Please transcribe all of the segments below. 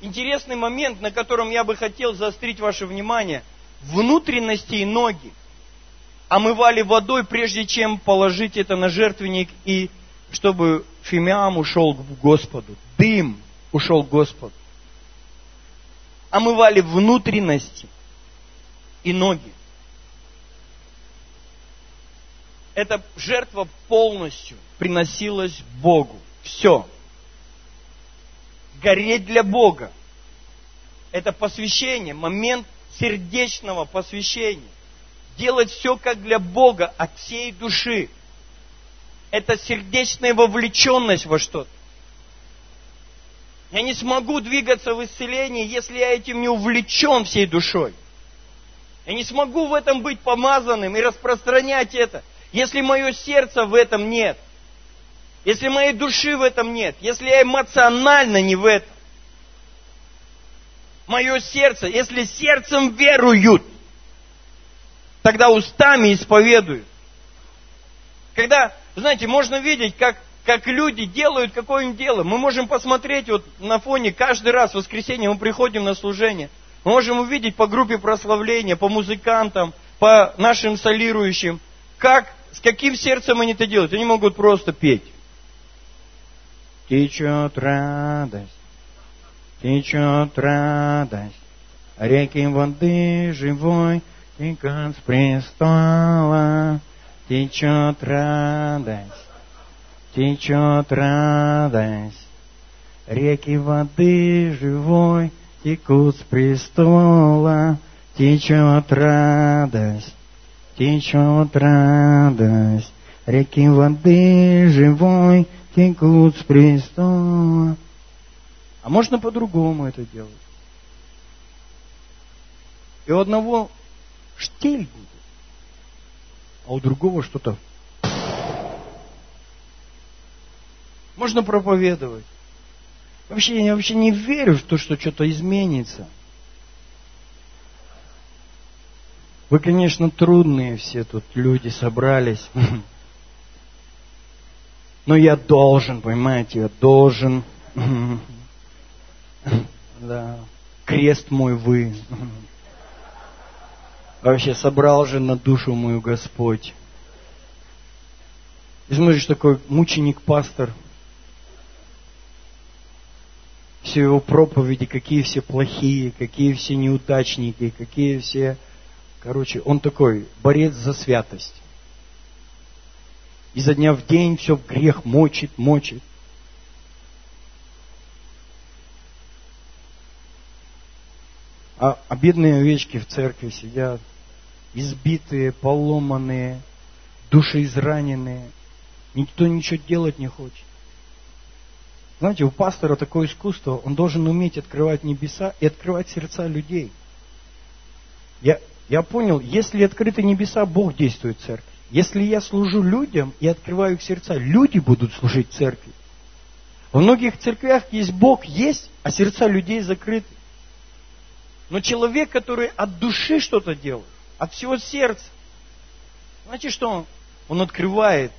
интересный момент, на котором я бы хотел заострить ваше внимание. Внутренности и ноги омывали водой, прежде чем положить это на жертвенник, и чтобы фимиам ушел к Господу, дым ушел к Господу. Омывали внутренности и ноги. Эта жертва полностью приносилась Богу. Все. Гореть для Бога. Это посвящение, момент сердечного посвящения. Делать все как для Бога от всей души. Это сердечная вовлеченность во что-то. Я не смогу двигаться в исцелении, если я этим не увлечен всей душой. Я не смогу в этом быть помазанным и распространять это если мое сердце в этом нет, если моей души в этом нет, если я эмоционально не в этом, мое сердце, если сердцем веруют, тогда устами исповедуют. Когда, знаете, можно видеть, как, как люди делают какое-нибудь дело. Мы можем посмотреть вот на фоне, каждый раз в воскресенье мы приходим на служение. Мы можем увидеть по группе прославления, по музыкантам, по нашим солирующим, как с каким сердцем они это делают? Они могут просто петь. Течет радость, течет радость, реки воды живой, текут с престола. Течет радость, течет радость, реки воды живой, текут с престола. Течет радость, течет радость, реки воды живой текут с престола. А можно по-другому это делать. И у одного штиль будет, а у другого что-то. Можно проповедовать. Вообще, я вообще не верю в то, что что-то изменится. Вы, конечно, трудные все тут люди собрались. Но я должен, понимаете, я должен. Да. Крест мой вы. Вообще собрал же на душу мою Господь. И смотришь, такой мученик-пастор. Все его проповеди, какие все плохие, какие все неудачники, какие все Короче, он такой борец за святость. Изо дня в день все грех мочит, мочит. А, а бедные овечки в церкви сидят, избитые, поломанные, души израненные. Никто ничего делать не хочет. Знаете, у пастора такое искусство, он должен уметь открывать небеса и открывать сердца людей. Я, я понял, если открыты небеса, Бог действует в церкви. Если я служу людям и открываю их сердца, люди будут служить церкви. В многих церквях есть Бог, есть, а сердца людей закрыты. Но человек, который от души что-то делает, от всего сердца, значит, что он? Он открывает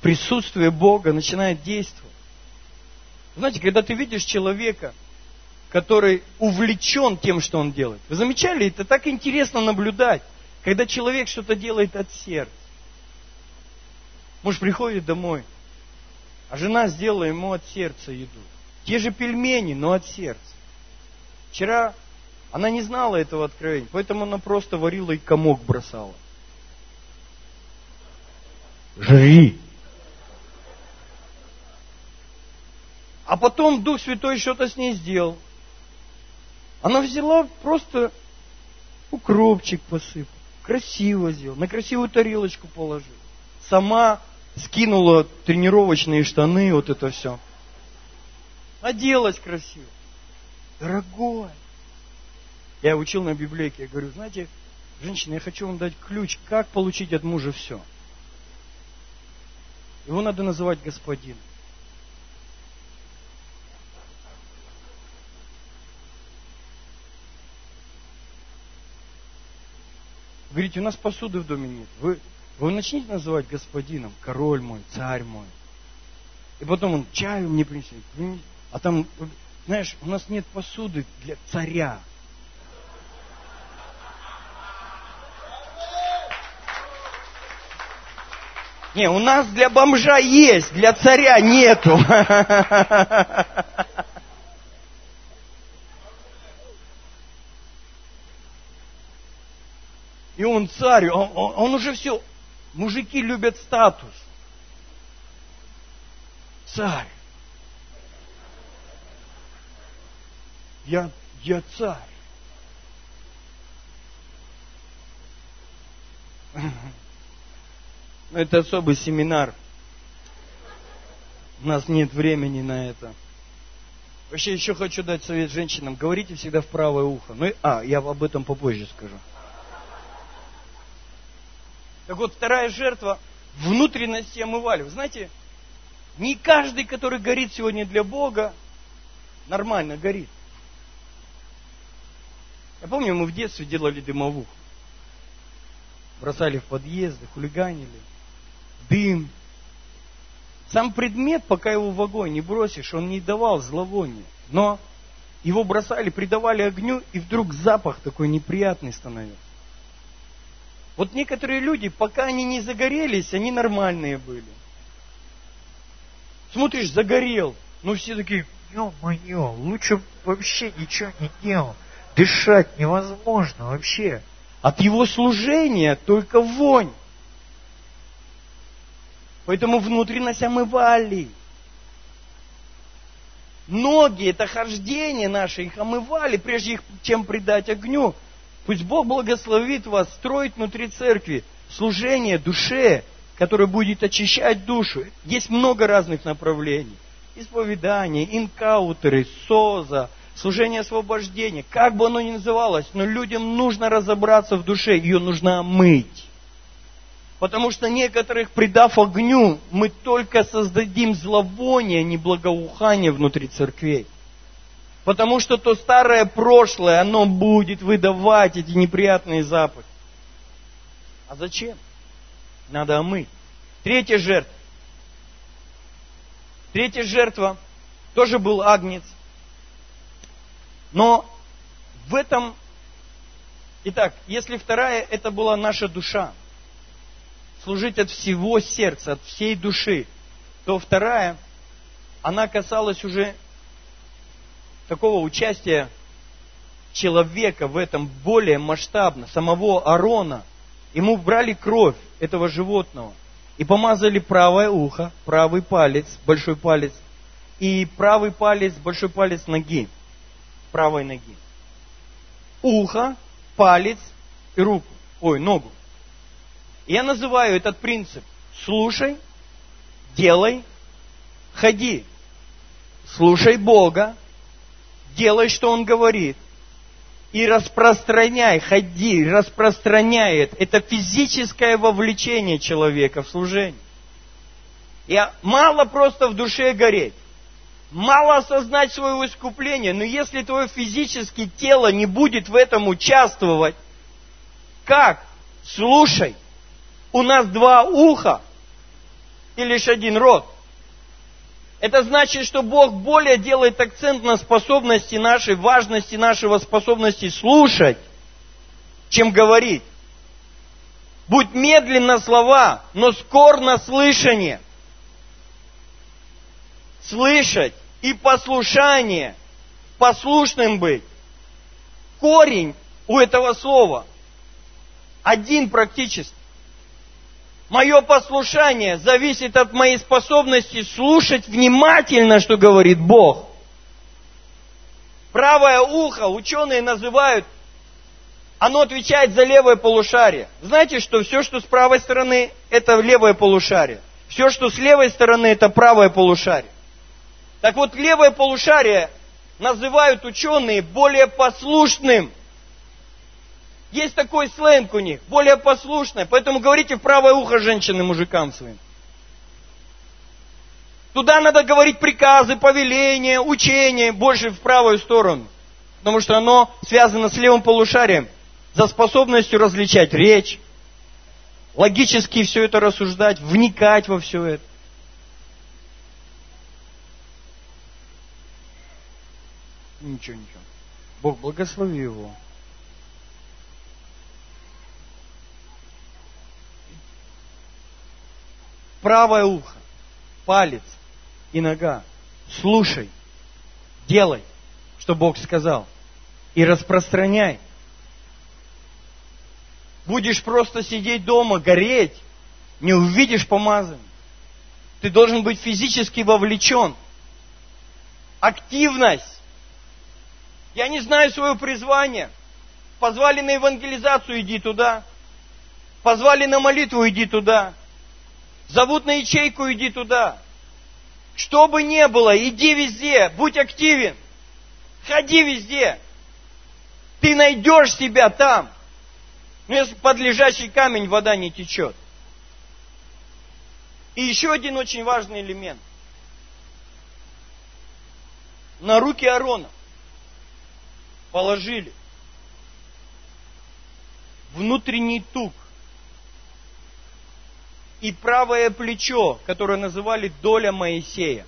присутствие Бога, начинает действовать. Знаете, когда ты видишь человека, который увлечен тем, что он делает. Вы замечали? Это так интересно наблюдать, когда человек что-то делает от сердца. Муж приходит домой, а жена сделала ему от сердца еду. Те же пельмени, но от сердца. Вчера она не знала этого откровения, поэтому она просто варила и комок бросала. Жри! А потом Дух Святой что-то с ней сделал. Она взяла просто укропчик посыпала, красиво сделала, на красивую тарелочку положила. Сама скинула тренировочные штаны, вот это все. Оделась красиво. Дорогой. Я учил на библейке, я говорю, знаете, женщина, я хочу вам дать ключ, как получить от мужа все. Его надо называть господином. Говорите, у нас посуды в доме нет. Вы, вы начните называть господином, король мой, царь мой. И потом он чаю мне принесет. А там Знаешь, у нас нет посуды для царя. Не, у нас для бомжа есть, для царя нету. И он царь, он, он, он уже все. Мужики любят статус. Царь. Я, я царь. Это особый семинар. У нас нет времени на это. Вообще еще хочу дать совет женщинам. Говорите всегда в правое ухо. Ну, а, я об этом попозже скажу. Так вот, вторая жертва – внутренности омывали. Вы знаете, не каждый, который горит сегодня для Бога, нормально горит. Я помню, мы в детстве делали дымовуху. Бросали в подъезды, хулиганили дым. Сам предмет, пока его в огонь не бросишь, он не давал зловония. Но его бросали, придавали огню, и вдруг запах такой неприятный становился. Вот некоторые люди, пока они не загорелись, они нормальные были. Смотришь, загорел. Ну все такие, ё-моё, лучше вообще ничего не делал. Дышать невозможно вообще. От его служения только вонь. Поэтому внутренность омывали. Ноги, это хождение наше, их омывали, прежде чем предать огню. Пусть Бог благословит вас строить внутри церкви служение душе, которое будет очищать душу. Есть много разных направлений. Исповедание, инкаутеры, соза, служение освобождения, как бы оно ни называлось, но людям нужно разобраться в душе, ее нужно мыть. Потому что некоторых, предав огню, мы только создадим зловоние, а не благоухание внутри церквей. Потому что то старое прошлое, оно будет выдавать эти неприятные запахи. А зачем? Надо омыть. Третья жертва. Третья жертва тоже был агнец. Но в этом... Итак, если вторая, это была наша душа служить от всего сердца, от всей души, то вторая, она касалась уже такого участия человека в этом более масштабно, самого Арона. Ему брали кровь этого животного и помазали правое ухо, правый палец, большой палец, и правый палец, большой палец ноги, правой ноги. Ухо, палец и руку, ой, ногу. Я называю этот принцип «слушай, делай, ходи». Слушай Бога, делай, что Он говорит, и распространяй, ходи, распространяет. Это физическое вовлечение человека в служение. И мало просто в душе гореть. Мало осознать своего искупления, но если твое физическое тело не будет в этом участвовать, как? Слушай – у нас два уха и лишь один рот. Это значит, что Бог более делает акцент на способности нашей, важности нашего способности слушать, чем говорить. Будь медленно слова, но скор на слышание. Слышать и послушание, послушным быть. Корень у этого слова один практически. Мое послушание зависит от моей способности слушать внимательно, что говорит Бог. Правое ухо ученые называют, оно отвечает за левое полушарие. Знаете, что все, что с правой стороны, это левое полушарие. Все, что с левой стороны, это правое полушарие. Так вот, левое полушарие называют ученые более послушным есть такой сленг у них, более послушное. Поэтому говорите в правое ухо женщины мужикам своим. Туда надо говорить приказы, повеления, учения, больше в правую сторону. Потому что оно связано с левым полушарием, за способностью различать речь, логически все это рассуждать, вникать во все это. Ничего, ничего. Бог благослови его. Правое ухо, палец и нога. Слушай, делай, что Бог сказал. И распространяй. Будешь просто сидеть дома, гореть, не увидишь помазание. Ты должен быть физически вовлечен. Активность. Я не знаю свое призвание. Позвали на евангелизацию, иди туда. Позвали на молитву, иди туда. Зовут на ячейку, иди туда. Что бы ни было, иди везде, будь активен. Ходи везде. Ты найдешь себя там. Но если под лежащий камень вода не течет. И еще один очень важный элемент. На руки Аарона положили внутренний тук и правое плечо, которое называли доля Моисея.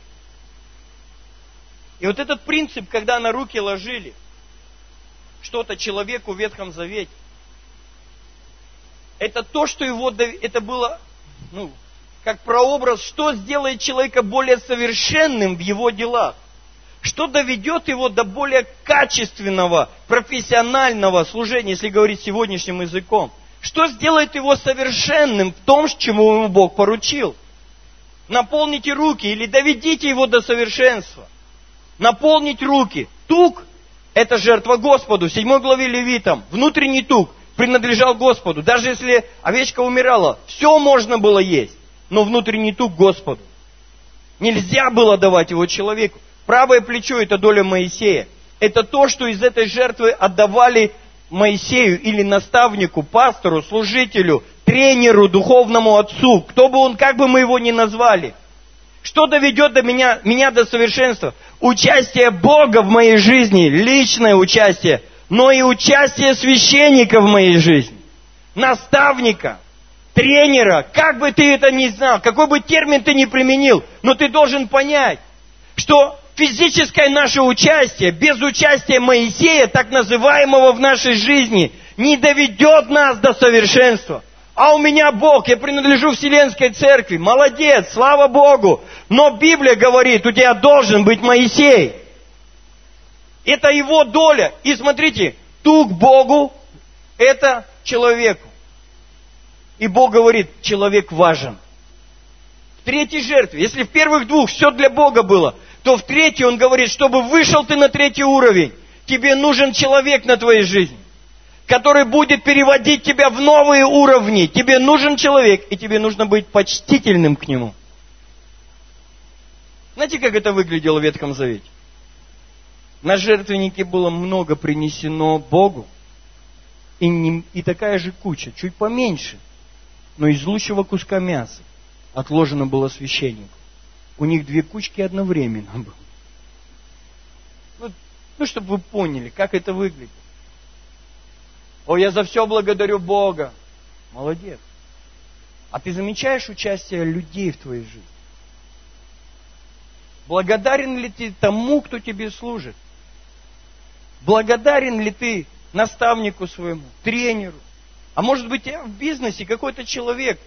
И вот этот принцип, когда на руки ложили что-то человеку в Ветхом Завете, это то, что его, это было, ну, как прообраз, что сделает человека более совершенным в его делах. Что доведет его до более качественного, профессионального служения, если говорить сегодняшним языком. Что сделает его совершенным в том, чему ему Бог поручил. Наполните руки или доведите его до совершенства. Наполнить руки. Тук – это жертва Господу. В 7 главе Левитам. Внутренний тук принадлежал Господу. Даже если овечка умирала, все можно было есть но внутренний тук Господу. Нельзя было давать его человеку. Правое плечо – это доля Моисея. Это то, что из этой жертвы отдавали Моисею или наставнику, пастору, служителю, тренеру, духовному отцу, кто бы он, как бы мы его ни назвали. Что доведет до меня, меня до совершенства? Участие Бога в моей жизни, личное участие, но и участие священника в моей жизни, наставника – тренера, как бы ты это ни знал, какой бы термин ты ни применил, но ты должен понять, что физическое наше участие, без участия Моисея, так называемого в нашей жизни, не доведет нас до совершенства. А у меня Бог, я принадлежу Вселенской Церкви, молодец, слава Богу. Но Библия говорит, у тебя должен быть Моисей. Это его доля. И смотрите, тук Богу, это человеку. И Бог говорит, человек важен. В третьей жертве, если в первых двух все для Бога было, то в третьей Он говорит, чтобы вышел ты на третий уровень, тебе нужен человек на твоей жизни, который будет переводить тебя в новые уровни. Тебе нужен человек, и тебе нужно быть почтительным к нему. Знаете, как это выглядело в Ветхом Завете? На жертвеннике было много принесено Богу, и, не, и такая же куча, чуть поменьше – но из лучшего куска мяса отложено было священнику. У них две кучки одновременно было. Ну, ну, чтобы вы поняли, как это выглядит. О, я за все благодарю Бога. Молодец. А ты замечаешь участие людей в твоей жизни? Благодарен ли ты тому, кто тебе служит? Благодарен ли ты наставнику своему, тренеру, а может быть, в бизнесе какой-то человек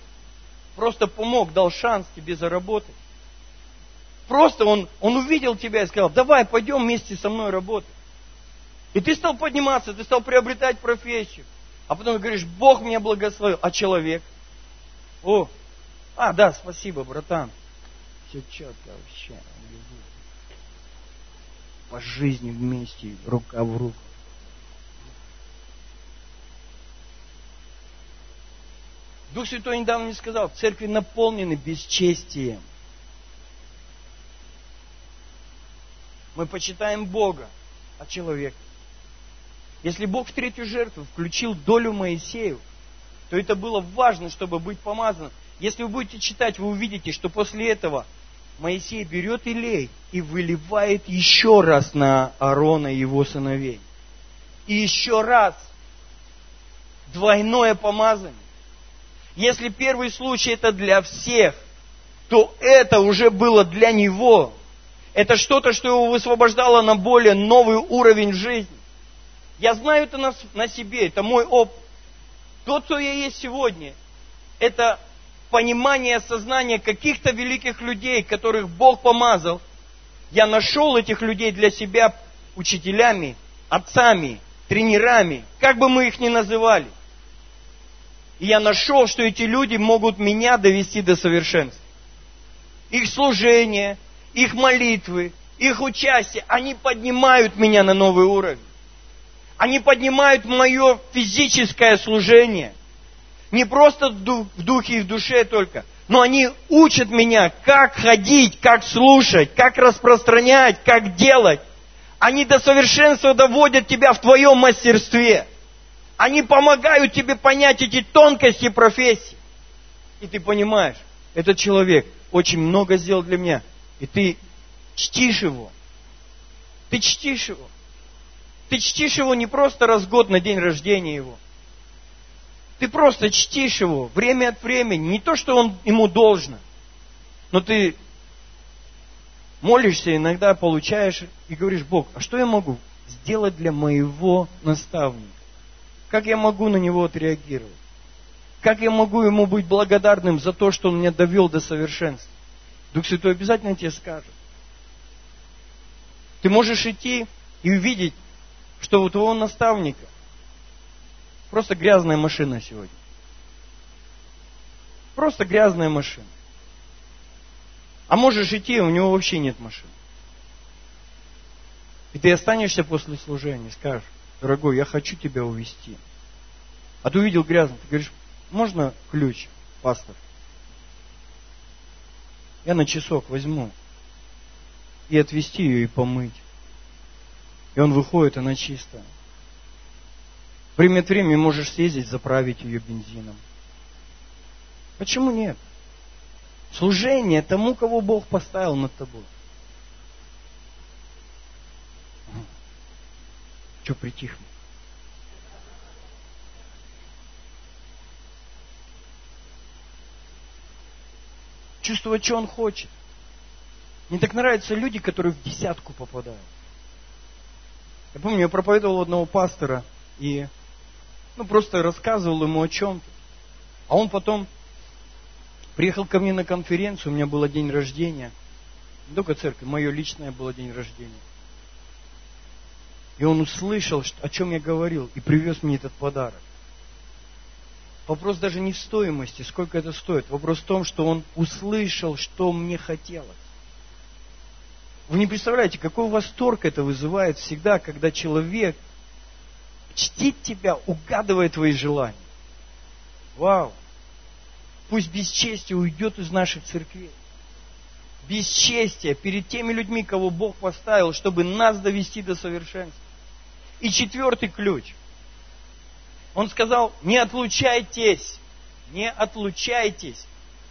просто помог, дал шанс тебе заработать. Просто он, он увидел тебя и сказал, давай пойдем вместе со мной работать. И ты стал подниматься, ты стал приобретать профессию. А потом говоришь, Бог меня благословил. А человек? О, а, да, спасибо, братан. Все четко вообще. По жизни вместе, рука в руку. Дух Святой недавно мне сказал, в церкви наполнены бесчестием. Мы почитаем Бога, а человека. Если Бог в третью жертву включил долю Моисею, то это было важно, чтобы быть помазанным. Если вы будете читать, вы увидите, что после этого Моисей берет илей и выливает еще раз на Аарона и его сыновей. И еще раз двойное помазание. Если первый случай это для всех, то это уже было для него. Это что-то, что его высвобождало на более новый уровень жизни. Я знаю это на, на себе, это мой опыт. То, кто я есть сегодня, это понимание, осознание каких-то великих людей, которых Бог помазал. Я нашел этих людей для себя учителями, отцами, тренерами, как бы мы их ни называли. И я нашел, что эти люди могут меня довести до совершенства. Их служение, их молитвы, их участие, они поднимают меня на новый уровень. Они поднимают мое физическое служение. Не просто в духе и в душе только, но они учат меня, как ходить, как слушать, как распространять, как делать. Они до совершенства доводят тебя в твоем мастерстве. Они помогают тебе понять эти тонкости профессии. И ты понимаешь, этот человек очень много сделал для меня. И ты чтишь его. Ты чтишь его. Ты чтишь его не просто раз в год на день рождения его. Ты просто чтишь его время от времени. Не то, что он ему должно. Но ты молишься, иногда получаешь и говоришь, Бог, а что я могу сделать для моего наставника? Как я могу на него отреагировать? Как я могу ему быть благодарным за то, что он меня довел до совершенства? Дух Святой обязательно тебе скажет. Ты можешь идти и увидеть, что у твоего наставника просто грязная машина сегодня. Просто грязная машина. А можешь идти, у него вообще нет машины. И ты останешься после служения скажешь, дорогой, я хочу тебя увести. А ты увидел грязно, ты говоришь, можно ключ, пастор? Я на часок возьму и отвезти ее и помыть. И он выходит, она чистая. Время от времени можешь съездить, заправить ее бензином. Почему нет? Служение тому, кого Бог поставил над тобой. Что притихнул? Чувствовать, что он хочет. Мне так нравятся люди, которые в десятку попадают. Я помню, я проповедовал одного пастора и ну, просто рассказывал ему о чем-то. А он потом приехал ко мне на конференцию, у меня был день рождения. Не только церковь, мое личное было день рождения. И он услышал, о чем я говорил, и привез мне этот подарок. Вопрос даже не в стоимости, сколько это стоит. Вопрос в том, что он услышал, что мне хотелось. Вы не представляете, какой восторг это вызывает всегда, когда человек чтит тебя, угадывая твои желания. Вау! Пусть бесчестие уйдет из наших церквей. Бесчестие перед теми людьми, кого Бог поставил, чтобы нас довести до совершенства. И четвертый ключ. Он сказал, не отлучайтесь, не отлучайтесь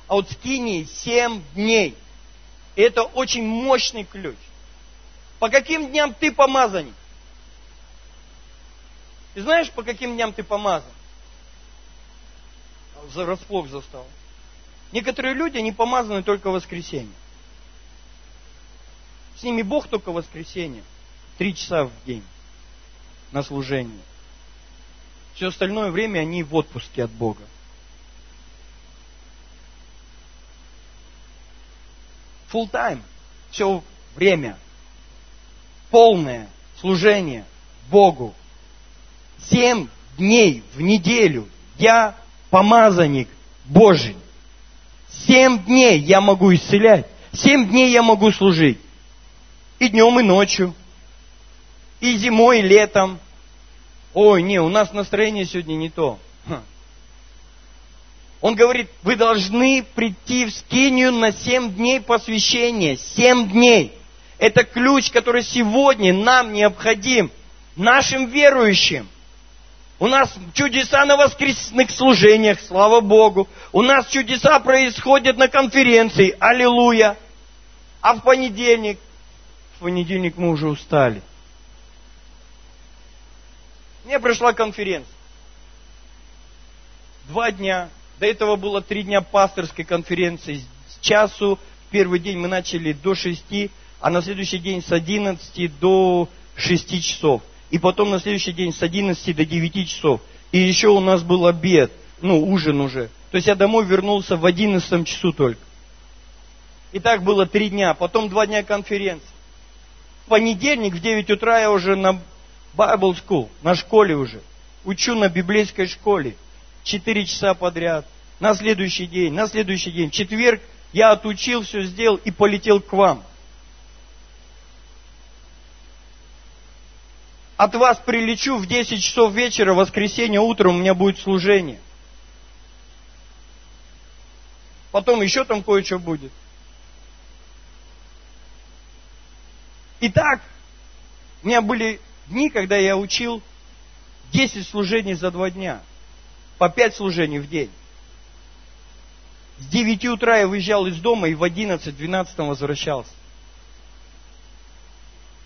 от скинии семь дней. Это очень мощный ключ. По каким дням ты помазанник? Ты знаешь, по каким дням ты помазан? За расплох застал. Некоторые люди, они помазаны только в воскресенье. С ними Бог только в воскресенье. Три часа в день на служение. Все остальное время они в отпуске от Бога. Full time. Все время. Полное служение Богу. Семь дней в неделю я помазанник Божий. Семь дней я могу исцелять. Семь дней я могу служить. И днем, и ночью. И зимой, и летом. Ой, не, у нас настроение сегодня не то. Он говорит, вы должны прийти в скинию на семь дней посвящения. Семь дней. Это ключ, который сегодня нам необходим, нашим верующим. У нас чудеса на воскресных служениях, слава Богу. У нас чудеса происходят на конференции, аллилуйя. А в понедельник, в понедельник мы уже устали. Мне пришла конференция. Два дня. До этого было три дня пасторской конференции. С часу, в первый день мы начали до шести, а на следующий день с 11 до 6 часов. И потом на следующий день с 11 до 9 часов. И еще у нас был обед, ну, ужин уже. То есть я домой вернулся в 11 часу только. И так было три дня, потом два дня конференции. В понедельник в 9 утра я уже на Bible School, на школе уже. Учу на библейской школе. Четыре часа подряд. На следующий день, на следующий день. В четверг я отучил, все сделал и полетел к вам. От вас прилечу в 10 часов вечера, в воскресенье утром у меня будет служение. Потом еще там кое-что будет. Итак, у меня были дни, когда я учил 10 служений за два дня. По 5 служений в день. С 9 утра я выезжал из дома и в 11-12 возвращался.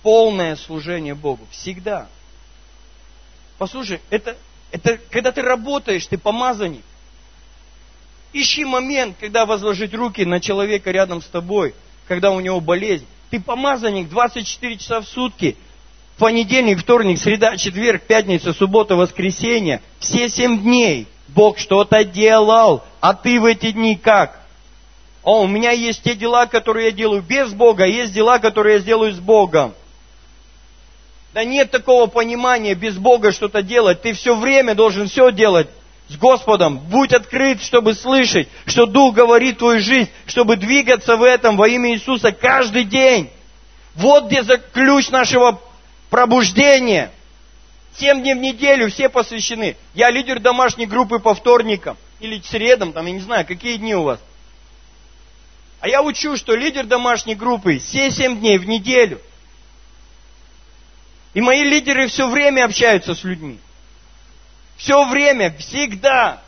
Полное служение Богу. Всегда. Послушай, это, это когда ты работаешь, ты помазанник. Ищи момент, когда возложить руки на человека рядом с тобой, когда у него болезнь. Ты помазанник 24 часа в сутки. Понедельник, вторник, среда, четверг, пятница, суббота, воскресенье. Все семь дней Бог что-то делал. А ты в эти дни как? О, у меня есть те дела, которые я делаю без Бога, есть дела, которые я сделаю с Богом. Да нет такого понимания без Бога что-то делать. Ты все время должен все делать с Господом. Будь открыт, чтобы слышать, что Дух говорит твою жизнь, чтобы двигаться в этом во имя Иисуса каждый день. Вот где ключ нашего пробуждения. Семь дней в неделю все посвящены. Я лидер домашней группы по вторникам или средам, там, я не знаю, какие дни у вас. А я учу, что лидер домашней группы все семь дней в неделю. И мои лидеры все время общаются с людьми. Все время, всегда.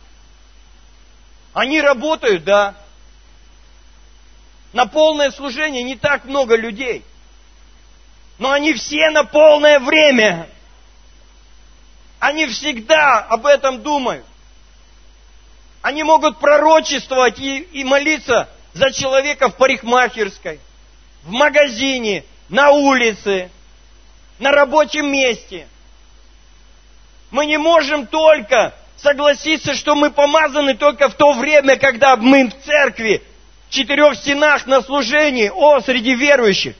Они работают, да. На полное служение не так много людей. Но они все на полное время. Они всегда об этом думают. Они могут пророчествовать и, и молиться за человека в парикмахерской, в магазине, на улице, на рабочем месте – мы не можем только согласиться, что мы помазаны только в то время, когда мы в церкви, в четырех стенах на служении, о, среди верующих.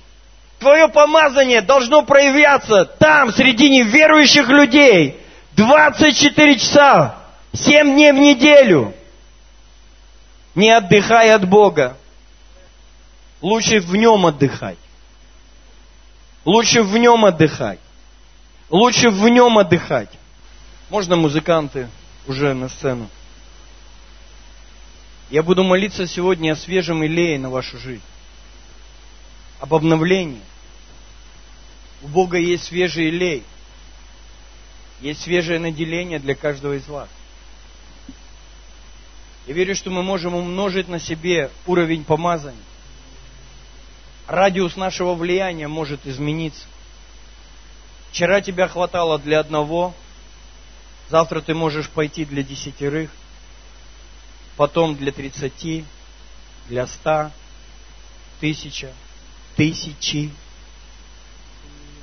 Твое помазание должно проявляться там, среди неверующих людей. 24 часа, 7 дней в неделю. Не отдыхай от Бога. Лучше в нем отдыхать. Лучше в нем отдыхать. Лучше в нем отдыхать. Можно музыканты уже на сцену? Я буду молиться сегодня о свежем илее на вашу жизнь. Об обновлении. У Бога есть свежий илей. Есть свежее наделение для каждого из вас. Я верю, что мы можем умножить на себе уровень помазания. Радиус нашего влияния может измениться. Вчера тебя хватало для одного, Завтра ты можешь пойти для десятерых, потом для тридцати, для ста, тысяча, тысячи,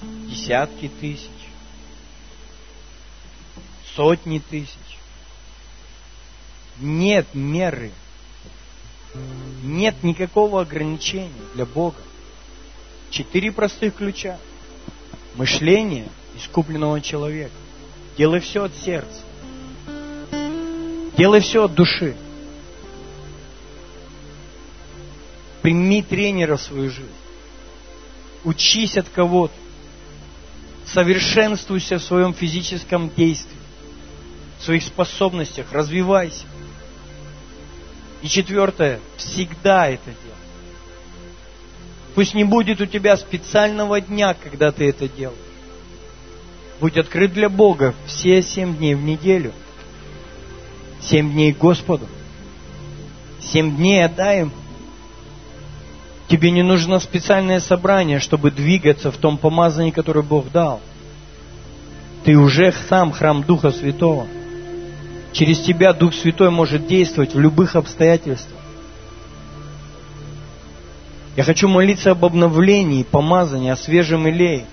десятки тысяч, сотни тысяч. Нет меры, нет никакого ограничения для Бога. Четыре простых ключа. Мышление искупленного человека. Делай все от сердца. Делай все от души. Прими тренера в свою жизнь. Учись от кого-то. Совершенствуйся в своем физическом действии, в своих способностях, развивайся. И четвертое, всегда это делай. Пусть не будет у тебя специального дня, когда ты это делаешь. Будь открыт для Бога все семь дней в неделю. Семь дней Господу. Семь дней отдай им. Тебе не нужно специальное собрание, чтобы двигаться в том помазании, которое Бог дал. Ты уже сам храм Духа Святого. Через тебя Дух Святой может действовать в любых обстоятельствах. Я хочу молиться об обновлении, помазании, о свежем илее.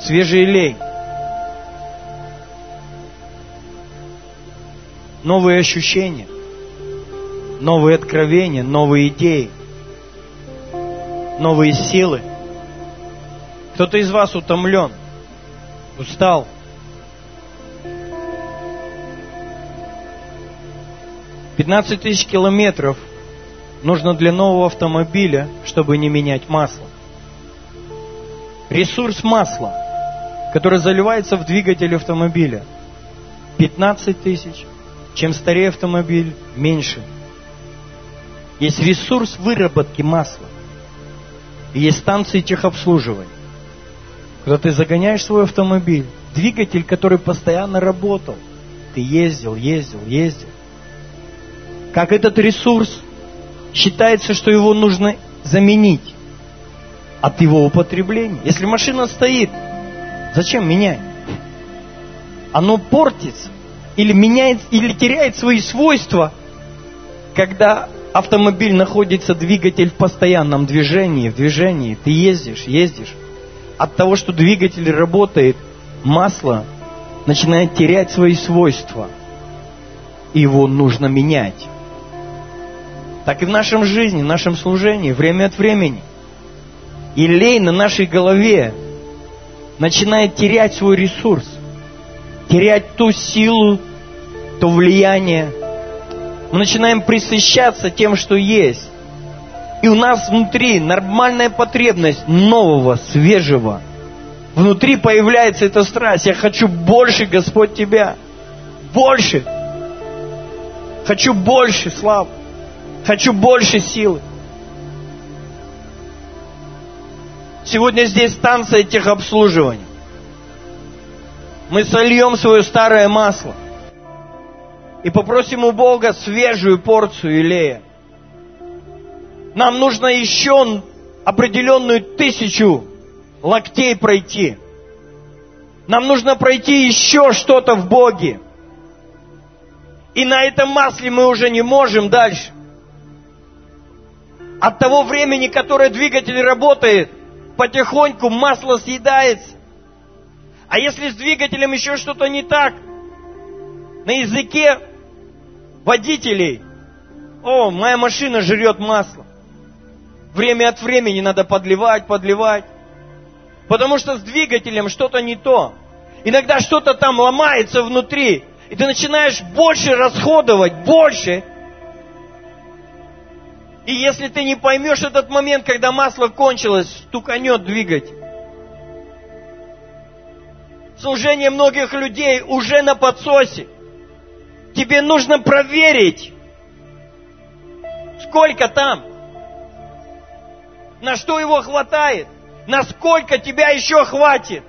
Свежий илей. Новые ощущения, новые откровения, новые идеи, новые силы. Кто-то из вас утомлен, устал. Пятнадцать тысяч километров нужно для нового автомобиля, чтобы не менять масло. Ресурс масла, который заливается в двигатель автомобиля, 15 тысяч чем старее автомобиль, меньше. Есть ресурс выработки масла. И есть станции техобслуживания. Когда ты загоняешь свой автомобиль, двигатель, который постоянно работал, ты ездил, ездил, ездил. Как этот ресурс, считается, что его нужно заменить от его употребления. Если машина стоит, зачем менять? Оно портится или меняет, или теряет свои свойства, когда автомобиль находится, двигатель в постоянном движении, в движении, ты ездишь, ездишь. От того, что двигатель работает, масло начинает терять свои свойства. И его нужно менять. Так и в нашем жизни, в нашем служении, время от времени. Илей на нашей голове начинает терять свой ресурс терять ту силу, то влияние. Мы начинаем присыщаться тем, что есть. И у нас внутри нормальная потребность нового, свежего. Внутри появляется эта страсть. Я хочу больше, Господь, Тебя. Больше. Хочу больше славы. Хочу больше силы. Сегодня здесь станция техобслуживания мы сольем свое старое масло и попросим у Бога свежую порцию илея. Нам нужно еще определенную тысячу локтей пройти. Нам нужно пройти еще что-то в Боге. И на этом масле мы уже не можем дальше. От того времени, которое двигатель работает, потихоньку масло съедается. А если с двигателем еще что-то не так, на языке водителей, о, моя машина жрет масло. Время от времени надо подливать, подливать. Потому что с двигателем что-то не то. Иногда что-то там ломается внутри. И ты начинаешь больше расходовать, больше. И если ты не поймешь этот момент, когда масло кончилось, стуканет двигатель служение многих людей уже на подсосе. Тебе нужно проверить, сколько там, на что его хватает, насколько тебя еще хватит.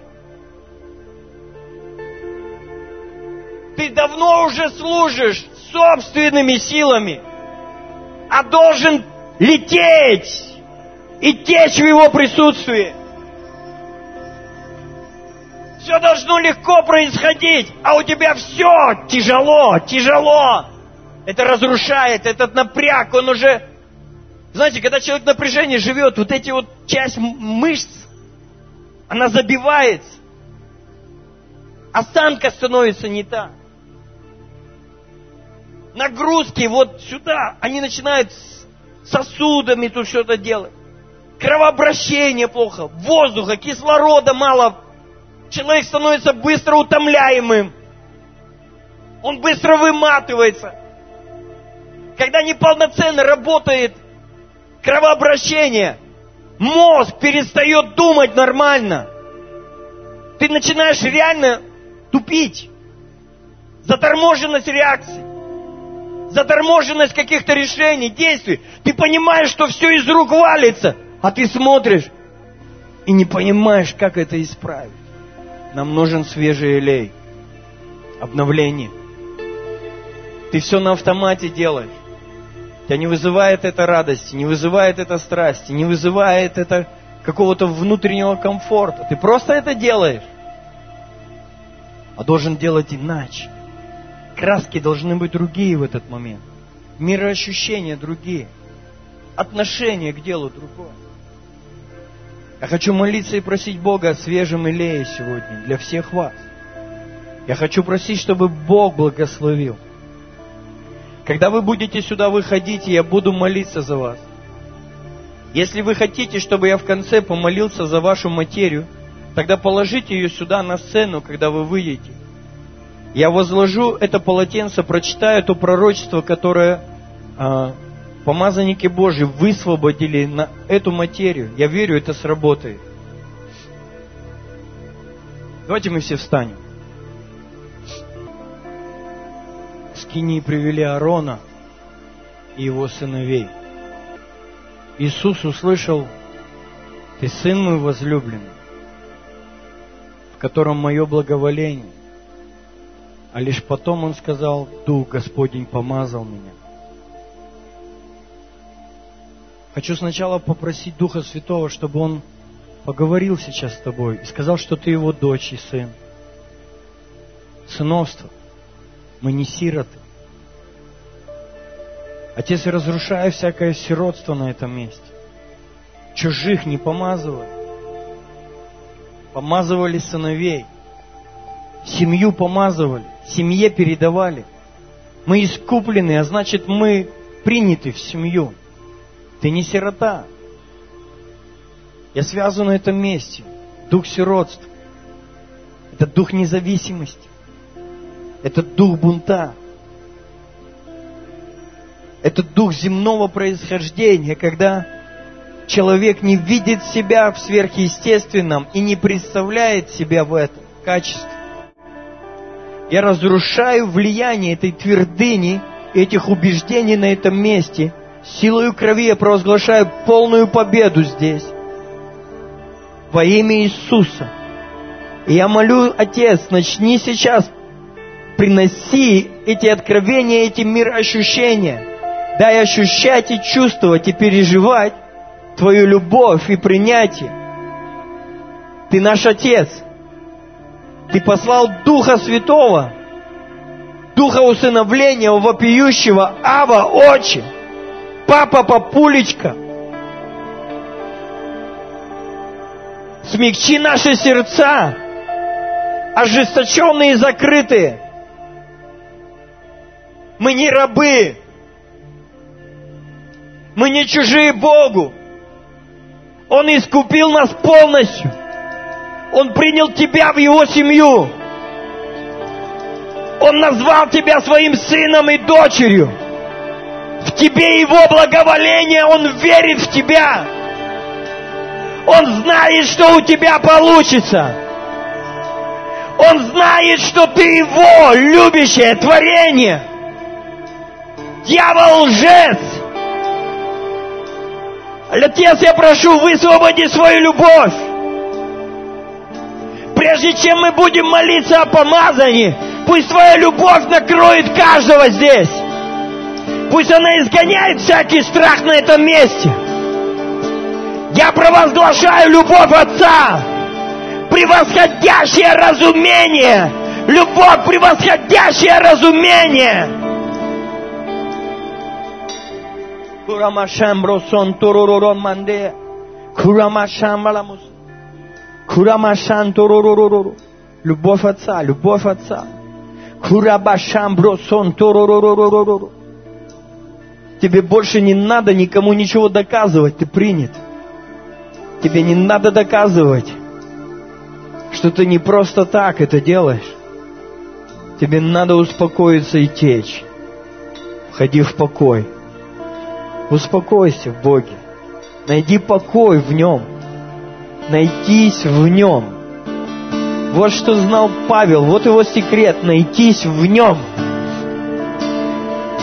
Ты давно уже служишь собственными силами, а должен лететь и течь в его присутствии. Все должно легко происходить, а у тебя все тяжело, тяжело. Это разрушает, этот напряг, он уже... Знаете, когда человек в напряжении живет, вот эти вот часть мышц, она забивается. Осанка становится не та. Нагрузки вот сюда, они начинают с сосудами тут что-то делать. Кровообращение плохо, воздуха, кислорода мало человек становится быстро утомляемым. Он быстро выматывается. Когда неполноценно работает кровообращение, мозг перестает думать нормально. Ты начинаешь реально тупить. Заторможенность реакции. Заторможенность каких-то решений, действий. Ты понимаешь, что все из рук валится, а ты смотришь и не понимаешь, как это исправить. Нам нужен свежий элей, обновление. Ты все на автомате делаешь. Тебя не вызывает это радости, не вызывает это страсти, не вызывает это какого-то внутреннего комфорта. Ты просто это делаешь. А должен делать иначе. Краски должны быть другие в этот момент. Мироощущения другие. отношение к делу другое. Я хочу молиться и просить Бога о свежем илее сегодня для всех вас. Я хочу просить, чтобы Бог благословил. Когда вы будете сюда выходить, я буду молиться за вас. Если вы хотите, чтобы я в конце помолился за вашу материю, тогда положите ее сюда на сцену, когда вы выйдете. Я возложу это полотенце, прочитаю то пророчество, которое а, помазанники Божьи высвободили на эту материю. Я верю, это сработает. Давайте мы все встанем. С Кинии привели Аарона и его сыновей. Иисус услышал, «Ты сын мой возлюбленный, в котором мое благоволение». А лишь потом он сказал, «Дух Господень помазал меня». Хочу сначала попросить Духа Святого, чтобы Он поговорил сейчас с тобой и сказал, что ты его дочь и сын. Сыновство. Мы не сироты. Отец, разрушая всякое сиротство на этом месте. Чужих не помазывали. Помазывали сыновей. Семью помазывали. Семье передавали. Мы искуплены, а значит мы приняты в семью. Ты не сирота. Я связан на этом месте. Дух сиротства. Это дух независимости. Это дух бунта. Это дух земного происхождения, когда человек не видит себя в сверхъестественном и не представляет себя в этом качестве. Я разрушаю влияние этой твердыни, этих убеждений на этом месте – Силою крови я провозглашаю полную победу здесь. Во имя Иисуса. И я молю, Отец, начни сейчас приноси эти откровения, эти мироощущения. Дай ощущать и чувствовать и переживать Твою любовь и принятие. Ты наш Отец. Ты послал Духа Святого, Духа усыновления, вопиющего Ава, Отче папа Папулечка. Смягчи наши сердца, ожесточенные и закрытые. Мы не рабы. Мы не чужие Богу. Он искупил нас полностью. Он принял тебя в его семью. Он назвал тебя своим сыном и дочерью в тебе Его благоволение, Он верит в тебя. Он знает, что у тебя получится. Он знает, что ты Его любящее творение. Дьявол лжец. Отец, я прошу, высвободи свою любовь. Прежде чем мы будем молиться о помазании, пусть твоя любовь накроет каждого здесь. Пусть она изгоняет всякий страх на этом месте. Я провозглашаю любовь Отца, превосходящее разумение, любовь, превосходящее разумение. Курамашам бросон турурурон манде. Курамашам маламус. Курамашан туруруруру. Любовь Отца, любовь Отца. Курабашам бросон туруруруру. Тебе больше не надо никому ничего доказывать, ты принят. Тебе не надо доказывать, что ты не просто так это делаешь. Тебе надо успокоиться и течь. Входи в покой. Успокойся в Боге. Найди покой в Нем. Найтись в Нем. Вот что знал Павел, вот его секрет, найтись в Нем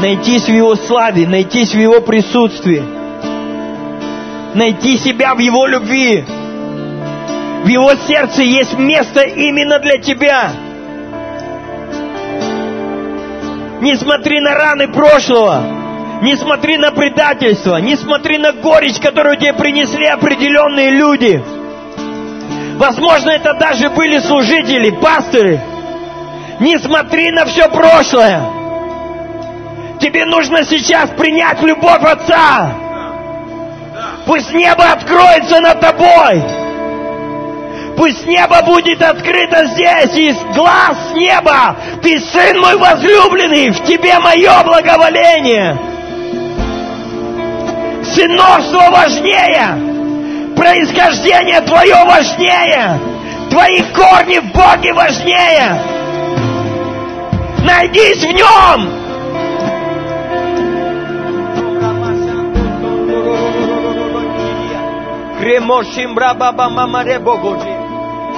найтись в Его славе, найтись в Его присутствии, найти себя в Его любви. В Его сердце есть место именно для тебя. Не смотри на раны прошлого, не смотри на предательство, не смотри на горечь, которую тебе принесли определенные люди. Возможно, это даже были служители, пасторы. Не смотри на все прошлое. Тебе нужно сейчас принять любовь Отца. Пусть небо откроется над тобой. Пусть небо будет открыто здесь, из глаз неба. Ты сын мой возлюбленный, в тебе мое благоволение. Сыновство важнее, происхождение твое важнее, твои корни в Боге важнее. Найдись в нем, Кремошим браба мама ребогожи.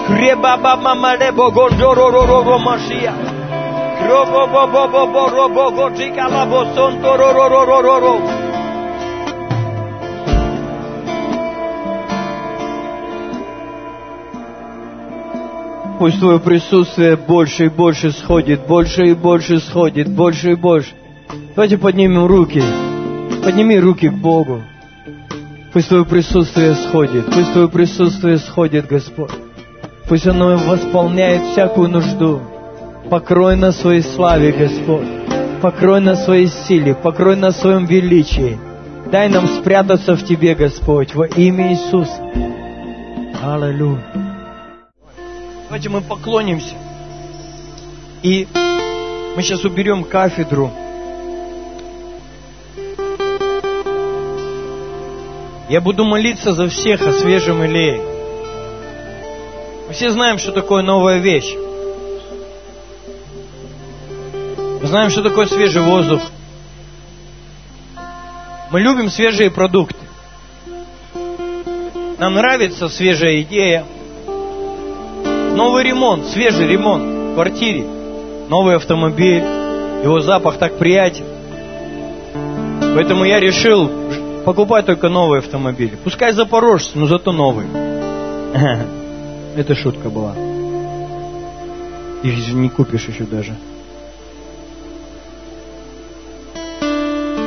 Кребаба мама ребогожо ро ро ро ро машия. Кробо бо бо бо бо ро бо го чикала бо сонто ро ро ро ро ро. Пусть Твое присутствие больше и больше сходит, больше и больше сходит, больше и больше. Давайте поднимем руки. Подними руки к Богу. Пусть Твое присутствие сходит, пусть Твое присутствие сходит, Господь. Пусть оно восполняет всякую нужду. Покрой на своей славе, Господь. Покрой на своей силе, покрой на своем величии. Дай нам спрятаться в Тебе, Господь, во имя Иисуса. Аллилуйя. Давайте мы поклонимся. И мы сейчас уберем кафедру. Я буду молиться за всех о свежем илее. Мы все знаем, что такое новая вещь. Мы знаем, что такое свежий воздух. Мы любим свежие продукты. Нам нравится свежая идея. Новый ремонт, свежий ремонт в квартире. Новый автомобиль. Его запах так приятен. Поэтому я решил покупать только новые автомобили. Пускай запорожцы, но зато новые. Это шутка была. Их же не купишь еще даже.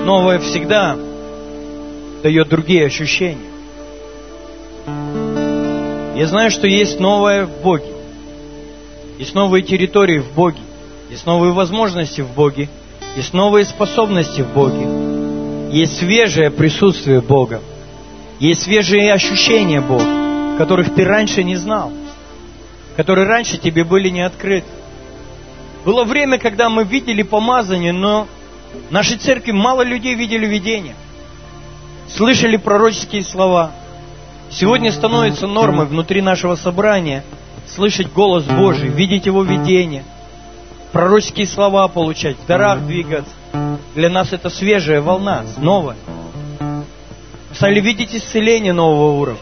Новое всегда дает другие ощущения. Я знаю, что есть новое в Боге. Есть новые территории в Боге. Есть новые возможности в Боге. Есть новые способности в Боге. Есть свежее присутствие Бога. Есть свежие ощущения Бога, которых ты раньше не знал. Которые раньше тебе были не открыты. Было время, когда мы видели помазание, но в нашей церкви мало людей видели видение. Слышали пророческие слова. Сегодня становится нормой внутри нашего собрания – слышать голос Божий, видеть Его видение, пророческие слова получать, в дарах двигаться. Для нас это свежая волна, новая. Мы стали видеть исцеление нового уровня.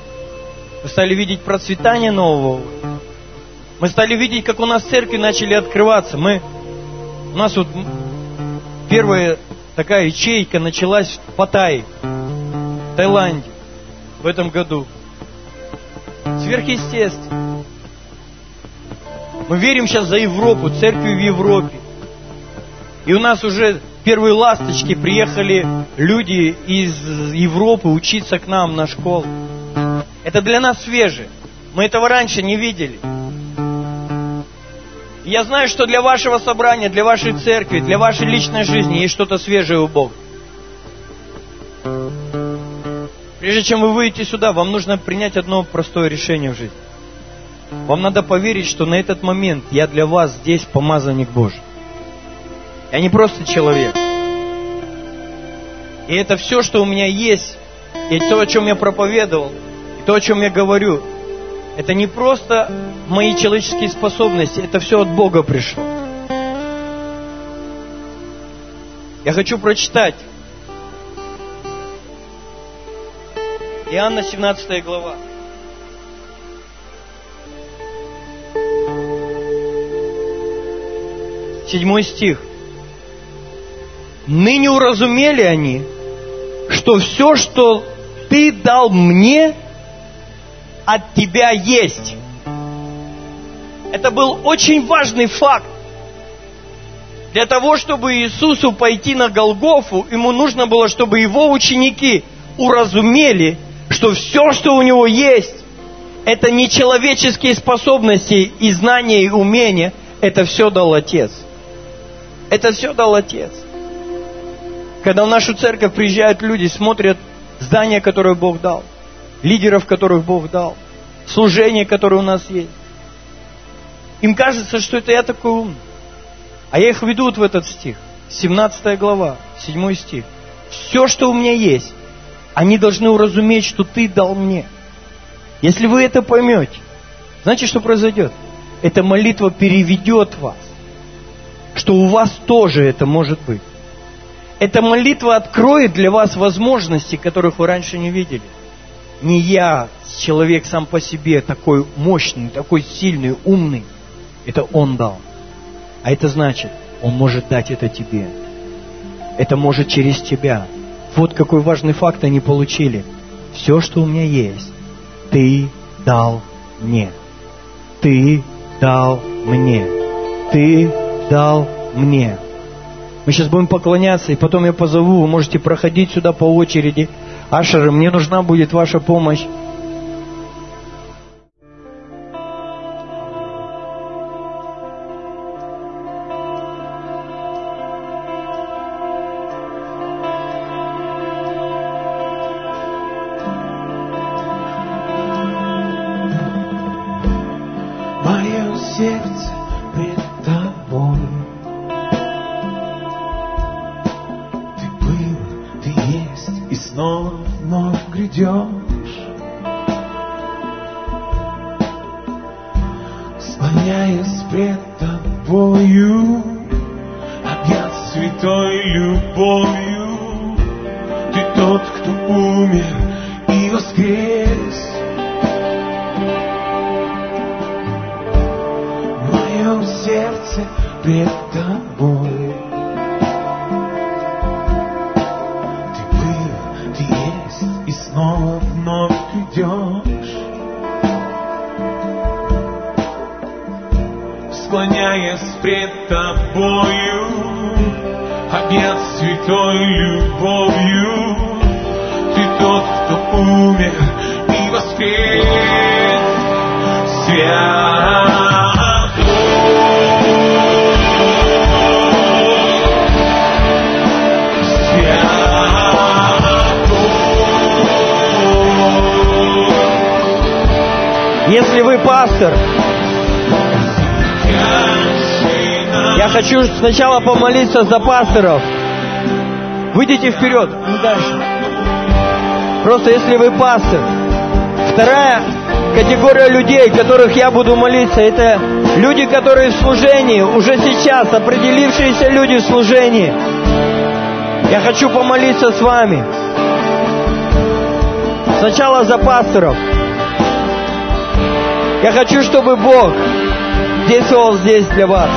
Мы стали видеть процветание нового уровня. Мы стали видеть, как у нас церкви начали открываться. Мы, у нас вот первая такая ячейка началась в Паттайе, в Таиланде в этом году. Сверхъестественно. Мы верим сейчас за Европу, церкви в Европе. И у нас уже первые ласточки приехали люди из Европы учиться к нам на школу. Это для нас свежее. Мы этого раньше не видели. я знаю, что для вашего собрания, для вашей церкви, для вашей личной жизни есть что-то свежее у Бога. Прежде чем вы выйдете сюда, вам нужно принять одно простое решение в жизни. Вам надо поверить, что на этот момент я для вас здесь помазанник Божий. Я не просто человек. И это все, что у меня есть, и то, о чем я проповедовал, и то, о чем я говорю, это не просто мои человеческие способности, это все от Бога пришло. Я хочу прочитать Иоанна 17 глава. седьмой стих. Ныне уразумели они, что все, что ты дал мне, от тебя есть. Это был очень важный факт. Для того, чтобы Иисусу пойти на Голгофу, ему нужно было, чтобы его ученики уразумели, что все, что у него есть, это не человеческие способности и знания и умения, это все дал Отец. Это все дал Отец. Когда в нашу церковь приезжают люди, смотрят здание, которое Бог дал, лидеров, которых Бог дал, служение, которое у нас есть. Им кажется, что это я такой умный. А я их веду вот в этот стих. 17 глава, 7 стих. Все, что у меня есть, они должны уразуметь, что ты дал мне. Если вы это поймете, знаете, что произойдет? Эта молитва переведет вас, что у вас тоже это может быть. Эта молитва откроет для вас возможности, которых вы раньше не видели. Не я, человек сам по себе, такой мощный, такой сильный, умный. Это Он дал. А это значит, Он может дать это тебе. Это может через тебя. Вот какой важный факт они получили. Все, что у меня есть, ты дал мне. Ты дал мне. Ты дал мне. Мы сейчас будем поклоняться, и потом я позову, вы можете проходить сюда по очереди. Ашеры, мне нужна будет ваша помощь. Сначала помолиться за пасторов. Выйдите вперед. Ну, дальше. Просто если вы пастор. Вторая категория людей, которых я буду молиться, это люди, которые в служении, уже сейчас определившиеся люди в служении. Я хочу помолиться с вами. Сначала за пасторов. Я хочу, чтобы Бог действовал здесь для вас.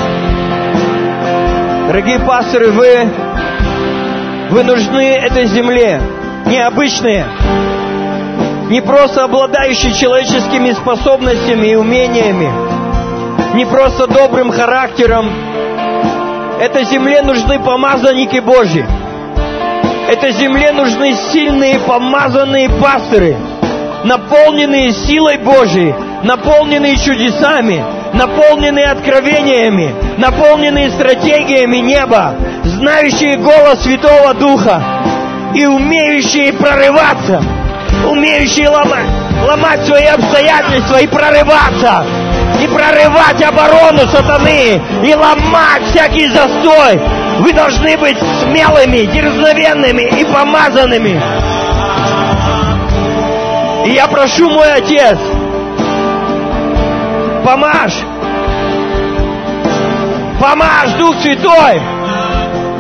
Дорогие пасторы, вы, вы нужны этой земле. Необычные. Не просто обладающие человеческими способностями и умениями. Не просто добрым характером. Этой земле нужны помазанники Божьи. Этой земле нужны сильные помазанные пасторы, наполненные силой Божией, наполненные чудесами, наполненные откровениями, наполненные стратегиями неба, знающие голос Святого Духа и умеющие прорываться, умеющие ломать, ломать свои обстоятельства и прорываться, и прорывать оборону сатаны, и ломать всякий застой. Вы должны быть смелыми, дерзновенными и помазанными. И я прошу, мой Отец, помажь, помажь, Дух Святой,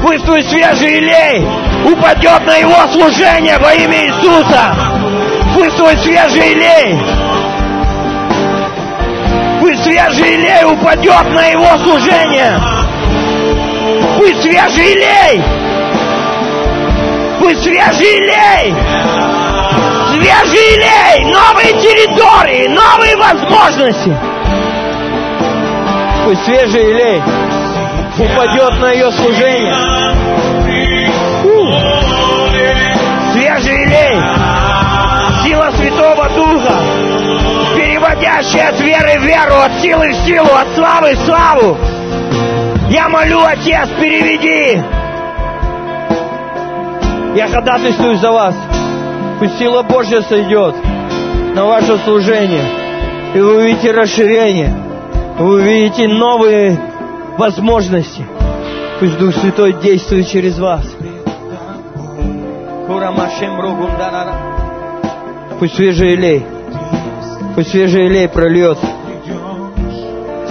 пусть свежий елей упадет на его служение во имя Иисуса. Пусть твой свежий елей, пусть свежий елей упадет на его служение. Пусть свежий елей, пусть свежий елей, свежий елей, новые территории, новые возможности. Пусть свежий елей упадет на ее служение. Свежий елей, сила Святого Духа, переводящая от веры в веру, от силы в силу, от славы в славу. Я молю, Отец, переведи. Я ходатайствую за вас. Пусть сила Божья сойдет на ваше служение. И вы увидите расширение. Вы увидите новые возможности. Пусть Дух Святой действует через вас. Пусть свежий елей, пусть свежий елей прольется.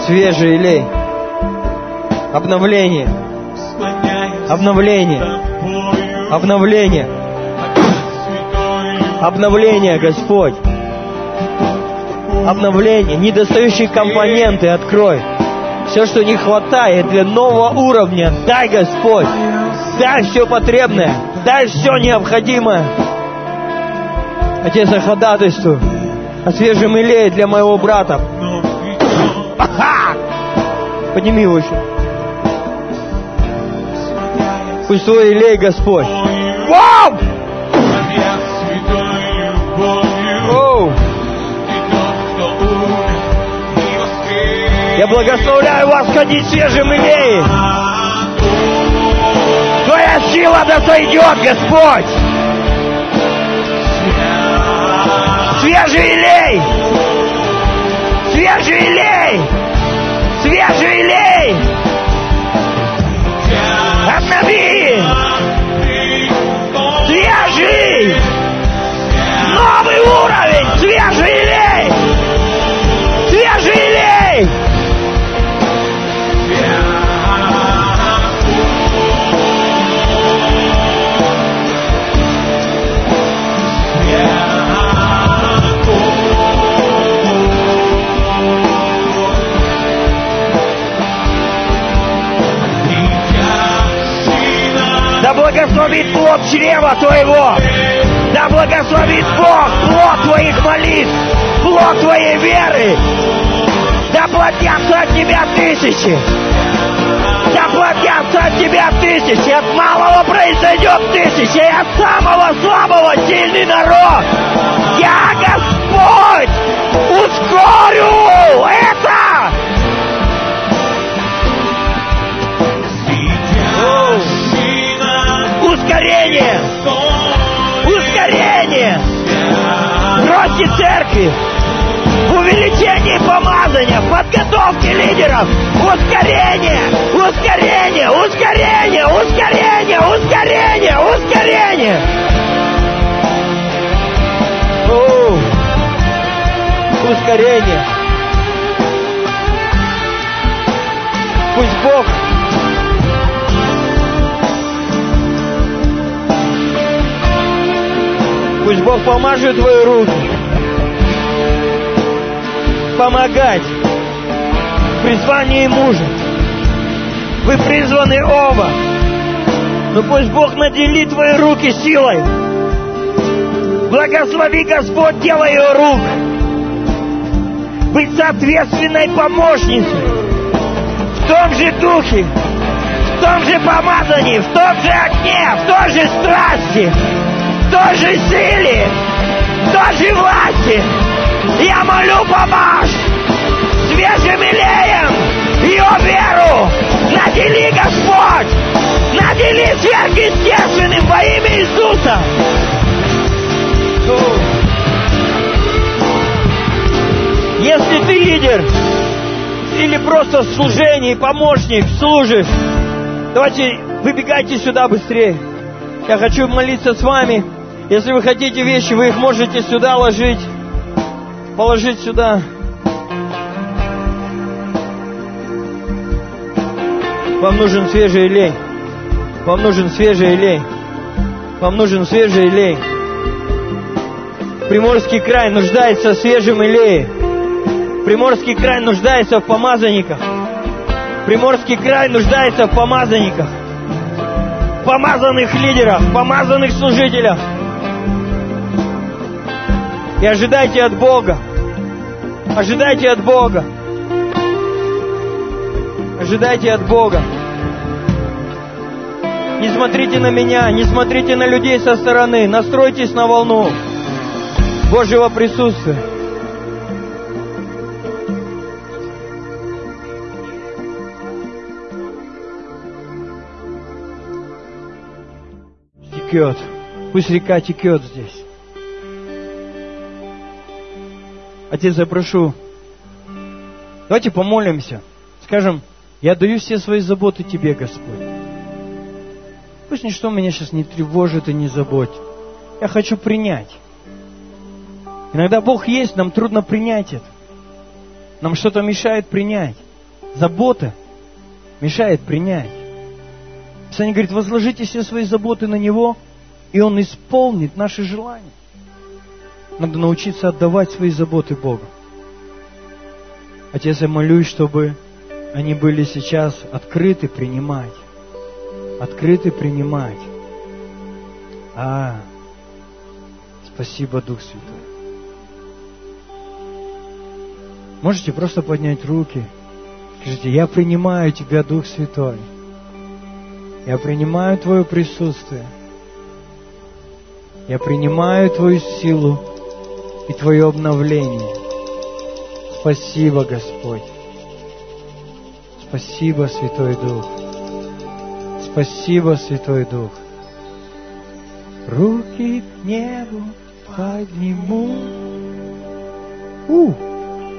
Свежий елей. Обновление, обновление, обновление, обновление, Господь. Обновление, недостающие компоненты открой. Все, что не хватает для нового уровня, дай, Господь. Дай все потребное, дай все необходимое. Отец, я ходатайствую о свежем илее для моего брата. Подними его еще. Пусть твой илей, Господь. Вау! Я благословляю вас ходить свежим илеем. Твоя сила да сойдет, Господь. Свежий илей! Свежий илей! Свежий илей! Обнови! Благословит плод чрева твоего! Да благословит Бог плод твоих молитв! Плод твоей веры! Да плодятся от тебя тысячи! Да плодятся от тебя тысячи! От малого произойдет тысяча! И от самого слабого сильный народ! Я Господь! Ускорю это! Ускорение! Ускорение! Бросьте церкви! Увеличении помазания, подготовке лидеров! Ускорение! Ускорение! Ускорение! Ускорение! Ускорение! Ускорение! Оу! Ускорение! Бог помажет твои руки. Помогать. В призвании мужа. Вы призваны оба. Но пусть Бог наделит твои руки силой. Благослови Господь дело ее рук. Быть соответственной помощницей. В том же духе. В том же помазании. В том же огне. В той же страсти той же силе, той же власти. Я молю, помажь свежим илеем ее веру. Надели, Господь, надели сверхъестественным во имя Иисуса. Если ты лидер или просто в служении, помощник, служишь, давайте выбегайте сюда быстрее. Я хочу молиться с вами. Если вы хотите вещи, вы их можете сюда ложить. Положить сюда. Вам нужен свежий лей. Вам нужен свежий лей. Вам нужен свежий лей. Приморский край нуждается в свежем илее. Приморский край нуждается в помазанниках. Приморский край нуждается в помазанниках. Помазанных лидерах, помазанных служителях. И ожидайте от Бога. Ожидайте от Бога. Ожидайте от Бога. Не смотрите на меня, не смотрите на людей со стороны. Настройтесь на волну Божьего присутствия. Текет. Пусть река текет здесь. Отец, я прошу, давайте помолимся. Скажем, я даю все свои заботы Тебе, Господь. Пусть ничто меня сейчас не тревожит и не заботит. Я хочу принять. Иногда Бог есть, нам трудно принять это. Нам что-то мешает принять. Забота мешает принять. Писание говорит, возложите все свои заботы на Него, и Он исполнит наши желания. Надо научиться отдавать свои заботы Богу. Отец, я молюсь, чтобы они были сейчас открыты принимать. Открыты принимать. А, спасибо, Дух Святой. Можете просто поднять руки. Скажите, я принимаю Тебя, Дух Святой. Я принимаю Твое присутствие. Я принимаю Твою силу и Твое обновление. Спасибо, Господь. Спасибо, Святой Дух. Спасибо, Святой Дух. Руки к небу подниму. У!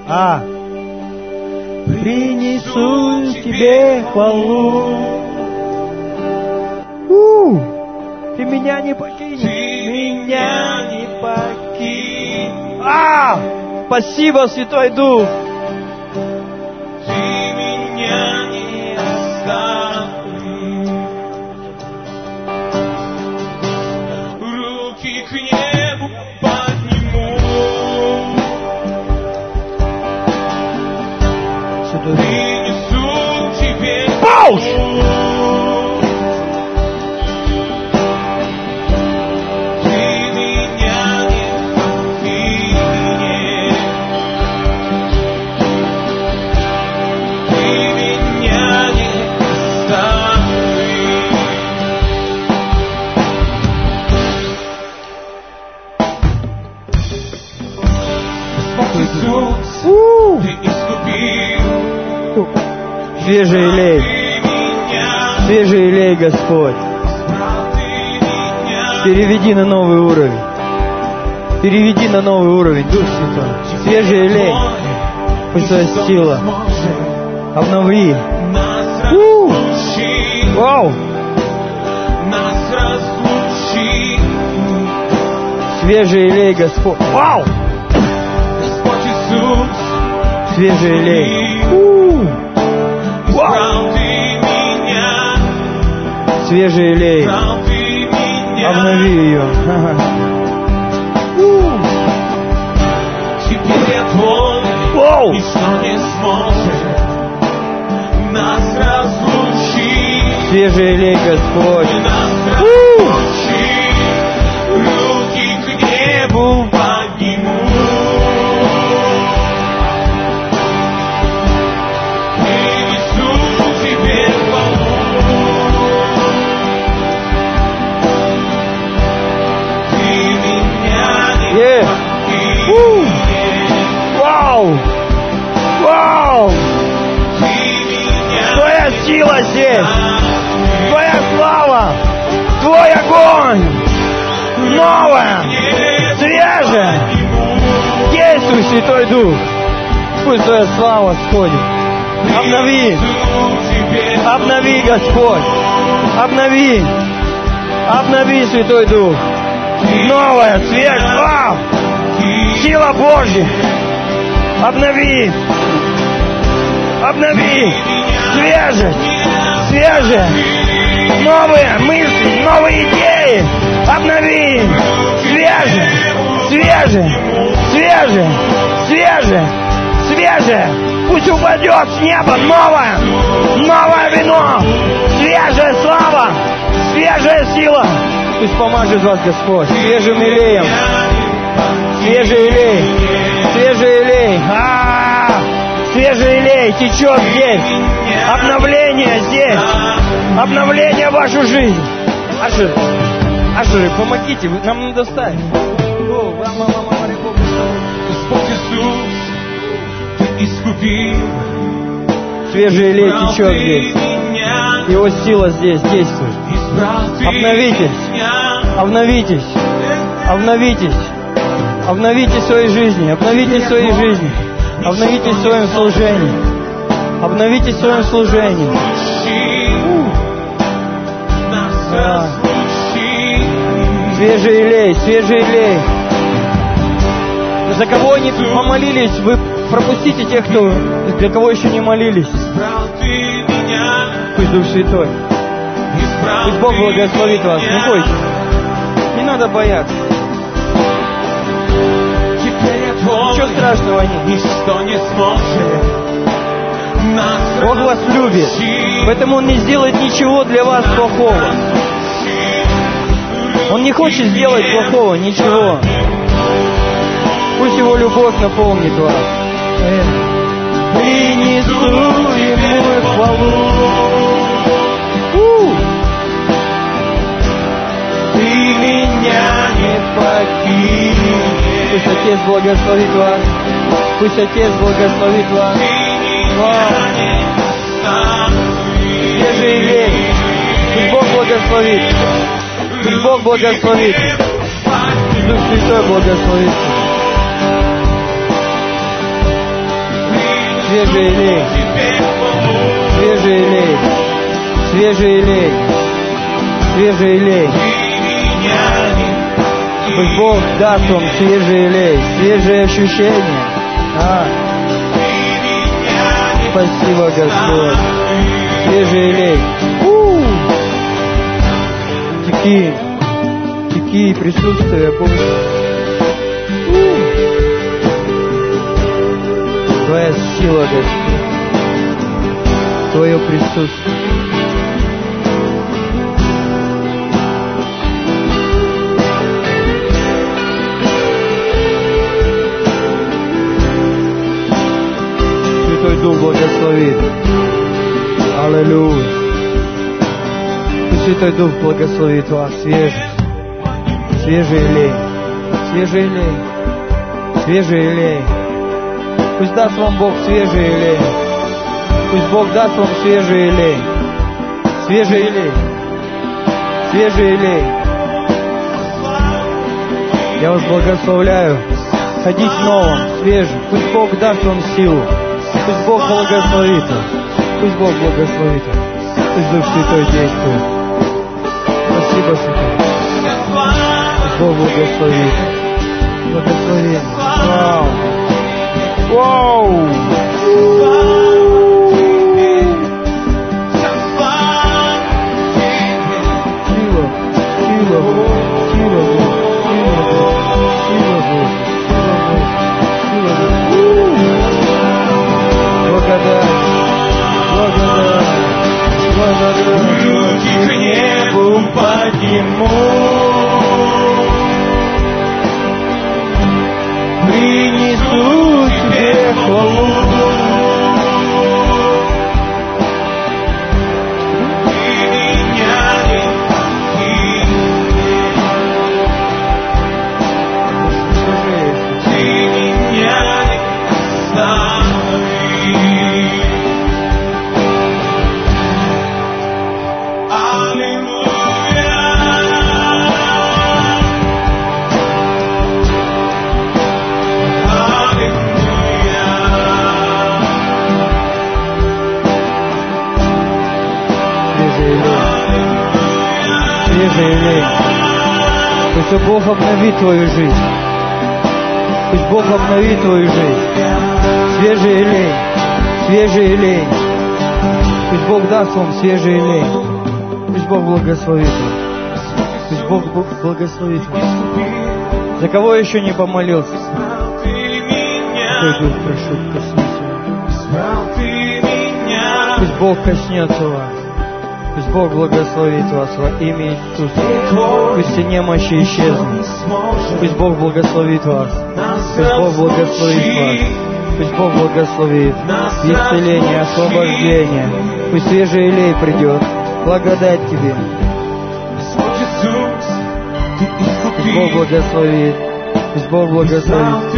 А! Принесу тебе хвалу. У! Ты меня не покинешь. Меня не. А! Спасибо, Святой Дух. Господь. Переведи на новый уровень. Переведи на новый уровень, Дух Святой. Свежий елей. Пусть твоя сила. Обнови. У! Вау! Свежий елей, Господь. Вау! Господь Иисус, Свежий елей. У! Свежий меня. Обнови ее. Теперь я твой, ничто не сможет нас разлучить. Свежий елей, Господь. Новое! Свежее! Действуй, Святой Дух! Пусть Твоя слава сходит! Обнови! Обнови, Господь! Обнови! Обнови, Святой Дух! Новое, свежее! Вау! Сила Божья! Обнови! Обнови! Свежесть! Свежее! Новые мысли, новые идеи! Обнови! Свежее! Свежее! Свежее! Свежее! Свежее! Пусть упадет с неба новое! Новое вино! Свежая слава! Свежая сила! Пусть помажет вас Господь свежим илеем! Свежий илей! Свежий илей! А-а-а! Свежий илей течет здесь! Обновление здесь! Обновление в вашу жизнь! Ашеры, Ашеры, помогите, вы- нам надо встать! Господь Иисус, Ты искупил. Свежий илей избрал течет здесь! Его сила здесь действует! Обновитесь. Обновитесь! Обновитесь! Обновите свои жизни, обновите свои жизни, обновите в своем служении, обновите в своем служении. Да. Свежий елей, свежий елей. За кого они помолились, вы пропустите тех, кто, для кого еще не молились. Пусть Дух Святой, пусть Бог благословит вас. Не бойтесь, не надо бояться. Ничего страшного нет. ничто не сможет Бог вас любит, поэтому Он не сделает ничего для вас плохого. Он не хочет сделать плохого, ничего. Пусть Его любовь наполнит вас. Принесу Ему хвалу. Ты меня не покинешь. Пусть Отец благословит вас. Пусть Отец благословит вас. Вау. Свежий елей. Пусть Бог благословит. Пусть Бог благословит. Дух Святой благословит. Свежий елей. Свежий елей. Свежий елей. Свежий елей. Пусть Бог даст вам свежий елей, свежие ощущения. А. Спасибо, Господь. Свежий елей. У! Теки. Теки присутствие Бога. У! Твоя сила, Господь. Твое присутствие. Святой Дух благословит. Аллилуйя. Святой Дух благословит вас. Свежий. Свежий елей. Свежий елей. Свежий елей. Пусть даст вам Бог свежий елей. Пусть Бог даст вам свежий елей. Свежий елей. Свежий елей. Я вас благословляю. Ходить в новом, свежем. Пусть Бог даст вам силу. Пусть Бог благословит вас. Пусть Бог благословит вас. Пусть Дух Святой действует. Спасибо, Святой. Пусть Бог благословит. Благословение. Вау. Вау. Сила, сила, Бог, сила, Бог, сила, Бог, сила, Бог, сила, Руки к небу подниму. Принесу тебе хвалу. Обновит твою жизнь. Пусть Бог обновит твою жизнь. Свежий елей. Свежий елей. Пусть Бог даст вам свежий елей. Пусть Бог благословит вас. Пусть Бог Бог благословит вас. За кого еще не помолился? Святой Дух, прошу, коснись. Пусть Бог коснется вас. Пусть Бог благословит вас во имя Иисуса. Пусть все немощи исчезнут. Пусть Бог благословит вас. Пусть Бог благословит вас. Пусть Бог благословит. Исцеление, освобождение. Пусть свежий елей придет. Благодать тебе. Пусть Бог благословит. Пусть Бог благословит.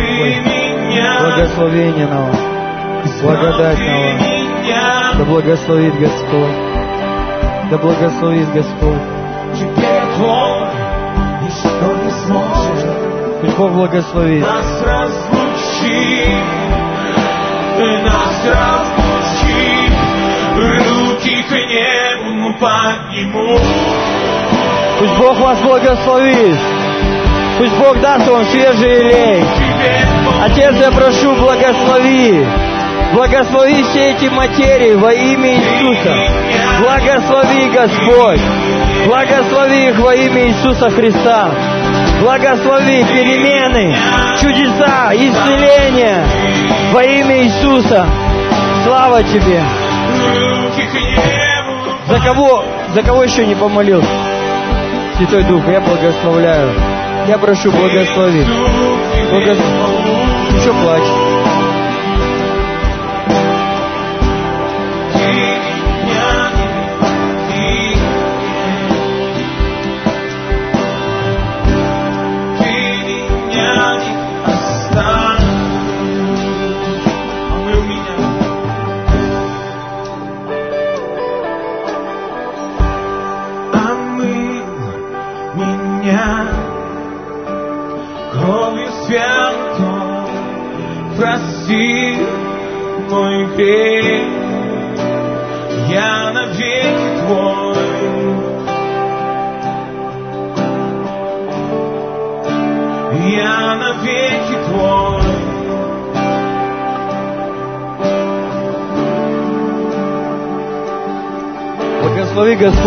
Благословение на вас. Благодать на вас. Да благословит Господь. Да благословит Господь. Теперь твой, ничто не сможет Пусть Бог благословит. нас разлучи, нас разлучи, руки к небу подниму. Пусть Бог вас благословит. Пусть Бог даст вам свежий. Тебе Отец, я прошу, благослови. Благослови все эти материи во имя Иисуса. Благослови, Господь. Благослови их во имя Иисуса Христа. Благослови перемены, чудеса, исцеления во имя Иисуса. Слава Тебе. За кого, за кого еще не помолился? Святой Дух, я благословляю. Я прошу, благослови. Благослови. Еще плачь.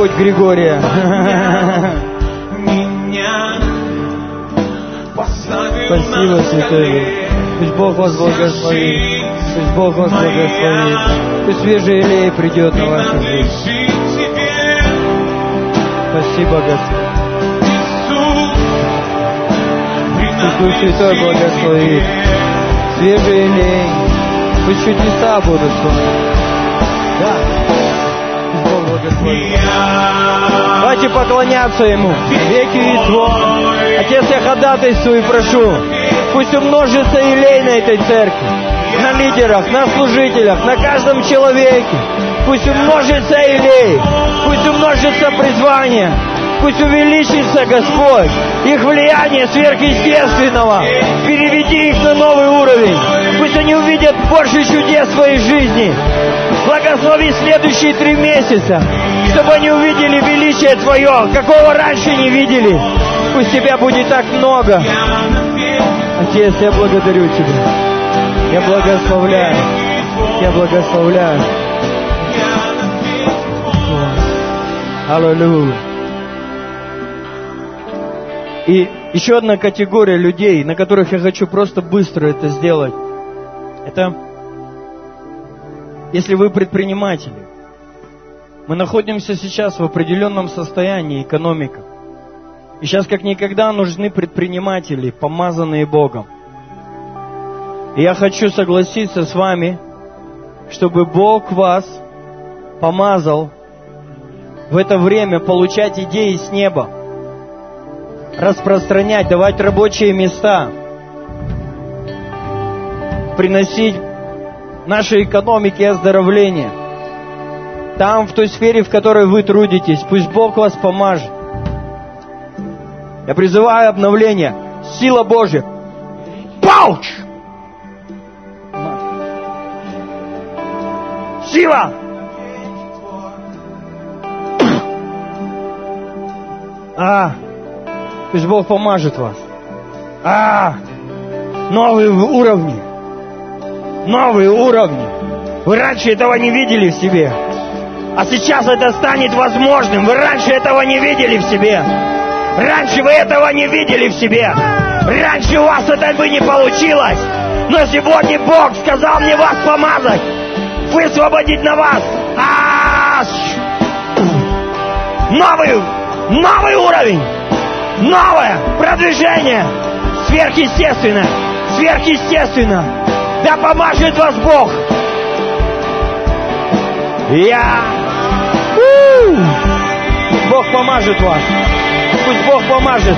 Господь Григория. Спасибо, Святой. Пусть Бог вас благословит. Пусть Бог вас благословит. Пусть свежий елей придет на вашу жизнь. Спасибо, Господь. Пусть Дух Святой благословит. Свежий елей. Пусть чудеса будут с вами. Давайте поклоняться Ему. Веки и Отец, я ходатайствую и прошу, пусть умножится елей на этой церкви, на лидерах, на служителях, на каждом человеке. Пусть умножится елей, пусть умножится призвание, пусть увеличится Господь, их влияние сверхъестественного. Переведи их на новый уровень. Пусть они увидят больше чудес в своей жизни. Благослови следующие три месяца, чтобы они увидели величие Твое, какого раньше не видели. Пусть Тебя будет так много. Отец, я благодарю Тебя. Я благословляю. Я благословляю. Аллилуйя. И еще одна категория людей, на которых я хочу просто быстро это сделать. Это если вы предприниматели. Мы находимся сейчас в определенном состоянии экономика. И сейчас как никогда нужны предприниматели, помазанные Богом. И я хочу согласиться с вами, чтобы Бог вас помазал в это время получать идеи с неба, распространять, давать рабочие места, приносить нашей экономике оздоровление. Там, в той сфере, в которой вы трудитесь, пусть Бог вас помажет. Я призываю обновление. Сила Божья. Пауч! Сила! А, пусть Бог помажет вас. А, новые уровни. Новые уровни. Вы раньше этого не видели в себе. А сейчас это станет возможным. Вы раньше этого не видели в себе. Раньше вы этого не видели в себе. Раньше у вас это бы не получилось. Но сегодня Бог сказал мне вас помазать. Высвободить на вас. А, Новый, новый уровень. Новое продвижение. Сверхъестественно. Сверхъестественно. Да помажет вас Бог. Я. Бог помажет вас. Пусть Бог помажет.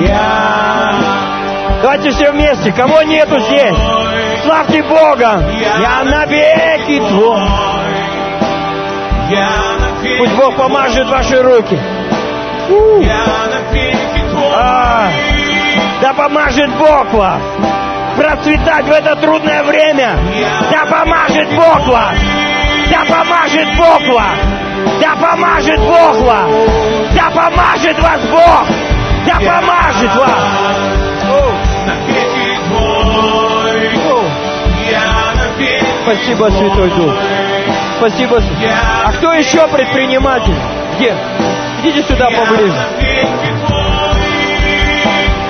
Я. Давайте все вместе. Кого нету здесь? Славьте Бога. Я навеки твой. Пусть Бог помажет ваши руки. А. Да помажет Бог вас процветать в это трудное время. Да помажет Бог вас. Да помажет Бог вас. Да помажет Бог вас. Да помажет вас Бог. Да помажет вас. Спасибо, Святой Дух. Спасибо. А кто еще предприниматель? Где? Идите сюда поближе.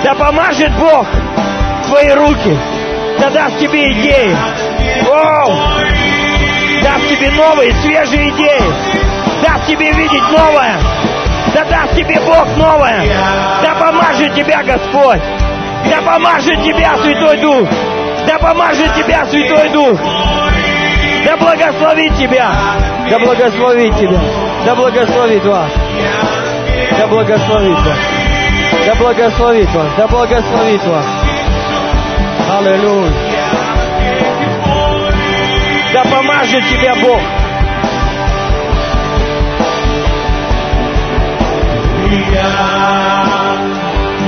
Да помажет Бог твои руки. Да даст тебе идеи. Оу! Тебе новые, свежие идеи. Даст тебе видеть новое. Да даст тебе Бог новое. Да помажет тебя Господь. Да помажет тебя Святой Дух. Да помажет тебя Святой Дух. Да благословит тебя. Да благословит тебя. Да благословит вас. Да благословит вас. Да благословит вас. Да благословит вас. Аллилуйя. Да помажет тебя Бог.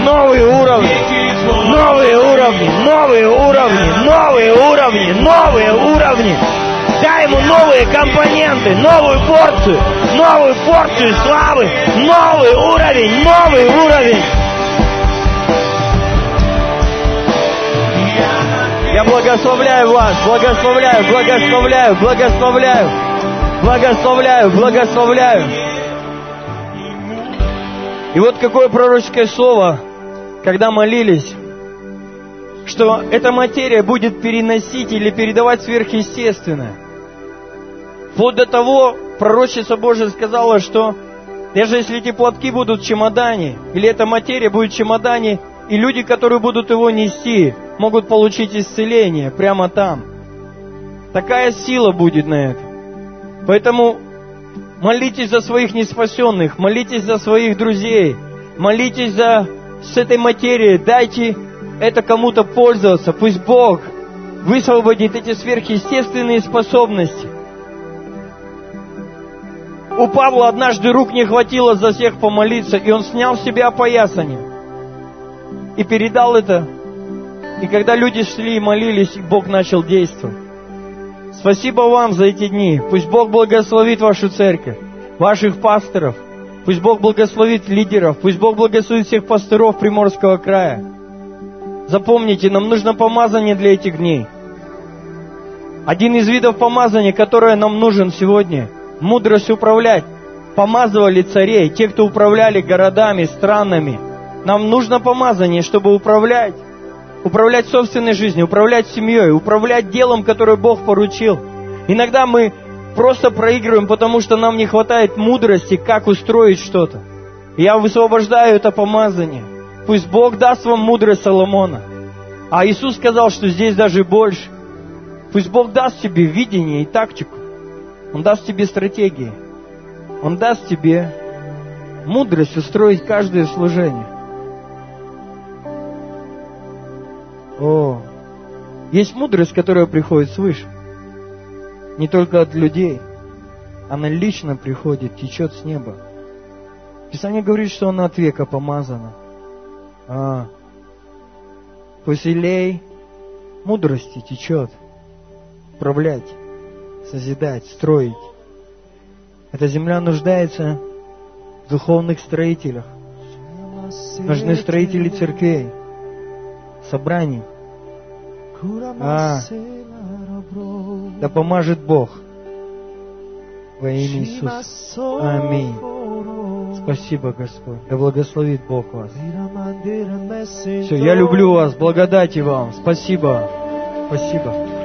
Новые уровни. Новые уровни, новые уровни, новые уровни, новые уровни. Дай ему новые компоненты, новую порцию, новую порцию славы, новый уровень, новый уровень. Я благословляю вас, благословляю, благословляю, благословляю, благословляю, благословляю. И вот какое пророческое слово, когда молились, что эта материя будет переносить или передавать сверхъестественное. Вплоть до того, пророчица Божия сказала, что даже если эти платки будут в чемодане, или эта материя будет в чемодане, и люди, которые будут его нести, могут получить исцеление прямо там. Такая сила будет на это. Поэтому молитесь за своих неспасенных, молитесь за своих друзей, молитесь за с этой материей, дайте это кому-то пользоваться. Пусть Бог высвободит эти сверхъестественные способности. У Павла однажды рук не хватило за всех помолиться, и он снял с себя опоясание и передал это. И когда люди шли и молились, Бог начал действовать. Спасибо вам за эти дни. Пусть Бог благословит вашу церковь, ваших пасторов. Пусть Бог благословит лидеров. Пусть Бог благословит всех пасторов Приморского края. Запомните, нам нужно помазание для этих дней. Один из видов помазания, которое нам нужен сегодня, мудрость управлять. Помазывали царей, те, кто управляли городами, странами. Нам нужно помазание, чтобы управлять. Управлять собственной жизнью, управлять семьей, управлять делом, которое Бог поручил. Иногда мы просто проигрываем, потому что нам не хватает мудрости, как устроить что-то. Я высвобождаю это помазание. Пусть Бог даст вам мудрость Соломона. А Иисус сказал, что здесь даже больше. Пусть Бог даст тебе видение и тактику. Он даст тебе стратегии. Он даст тебе мудрость устроить каждое служение. О, есть мудрость, которая приходит свыше. Не только от людей. Она лично приходит, течет с неба. Писание говорит, что она от века помазана. А, пусть илей мудрости течет. Управлять, созидать, строить. Эта земля нуждается в духовных строителях. Нужны строители церквей, собраний. А, да поможет Бог во имя Иисуса. Аминь. Спасибо, Господь. Да благословит Бог вас. Все, я люблю вас. Благодати вам. Спасибо. Спасибо.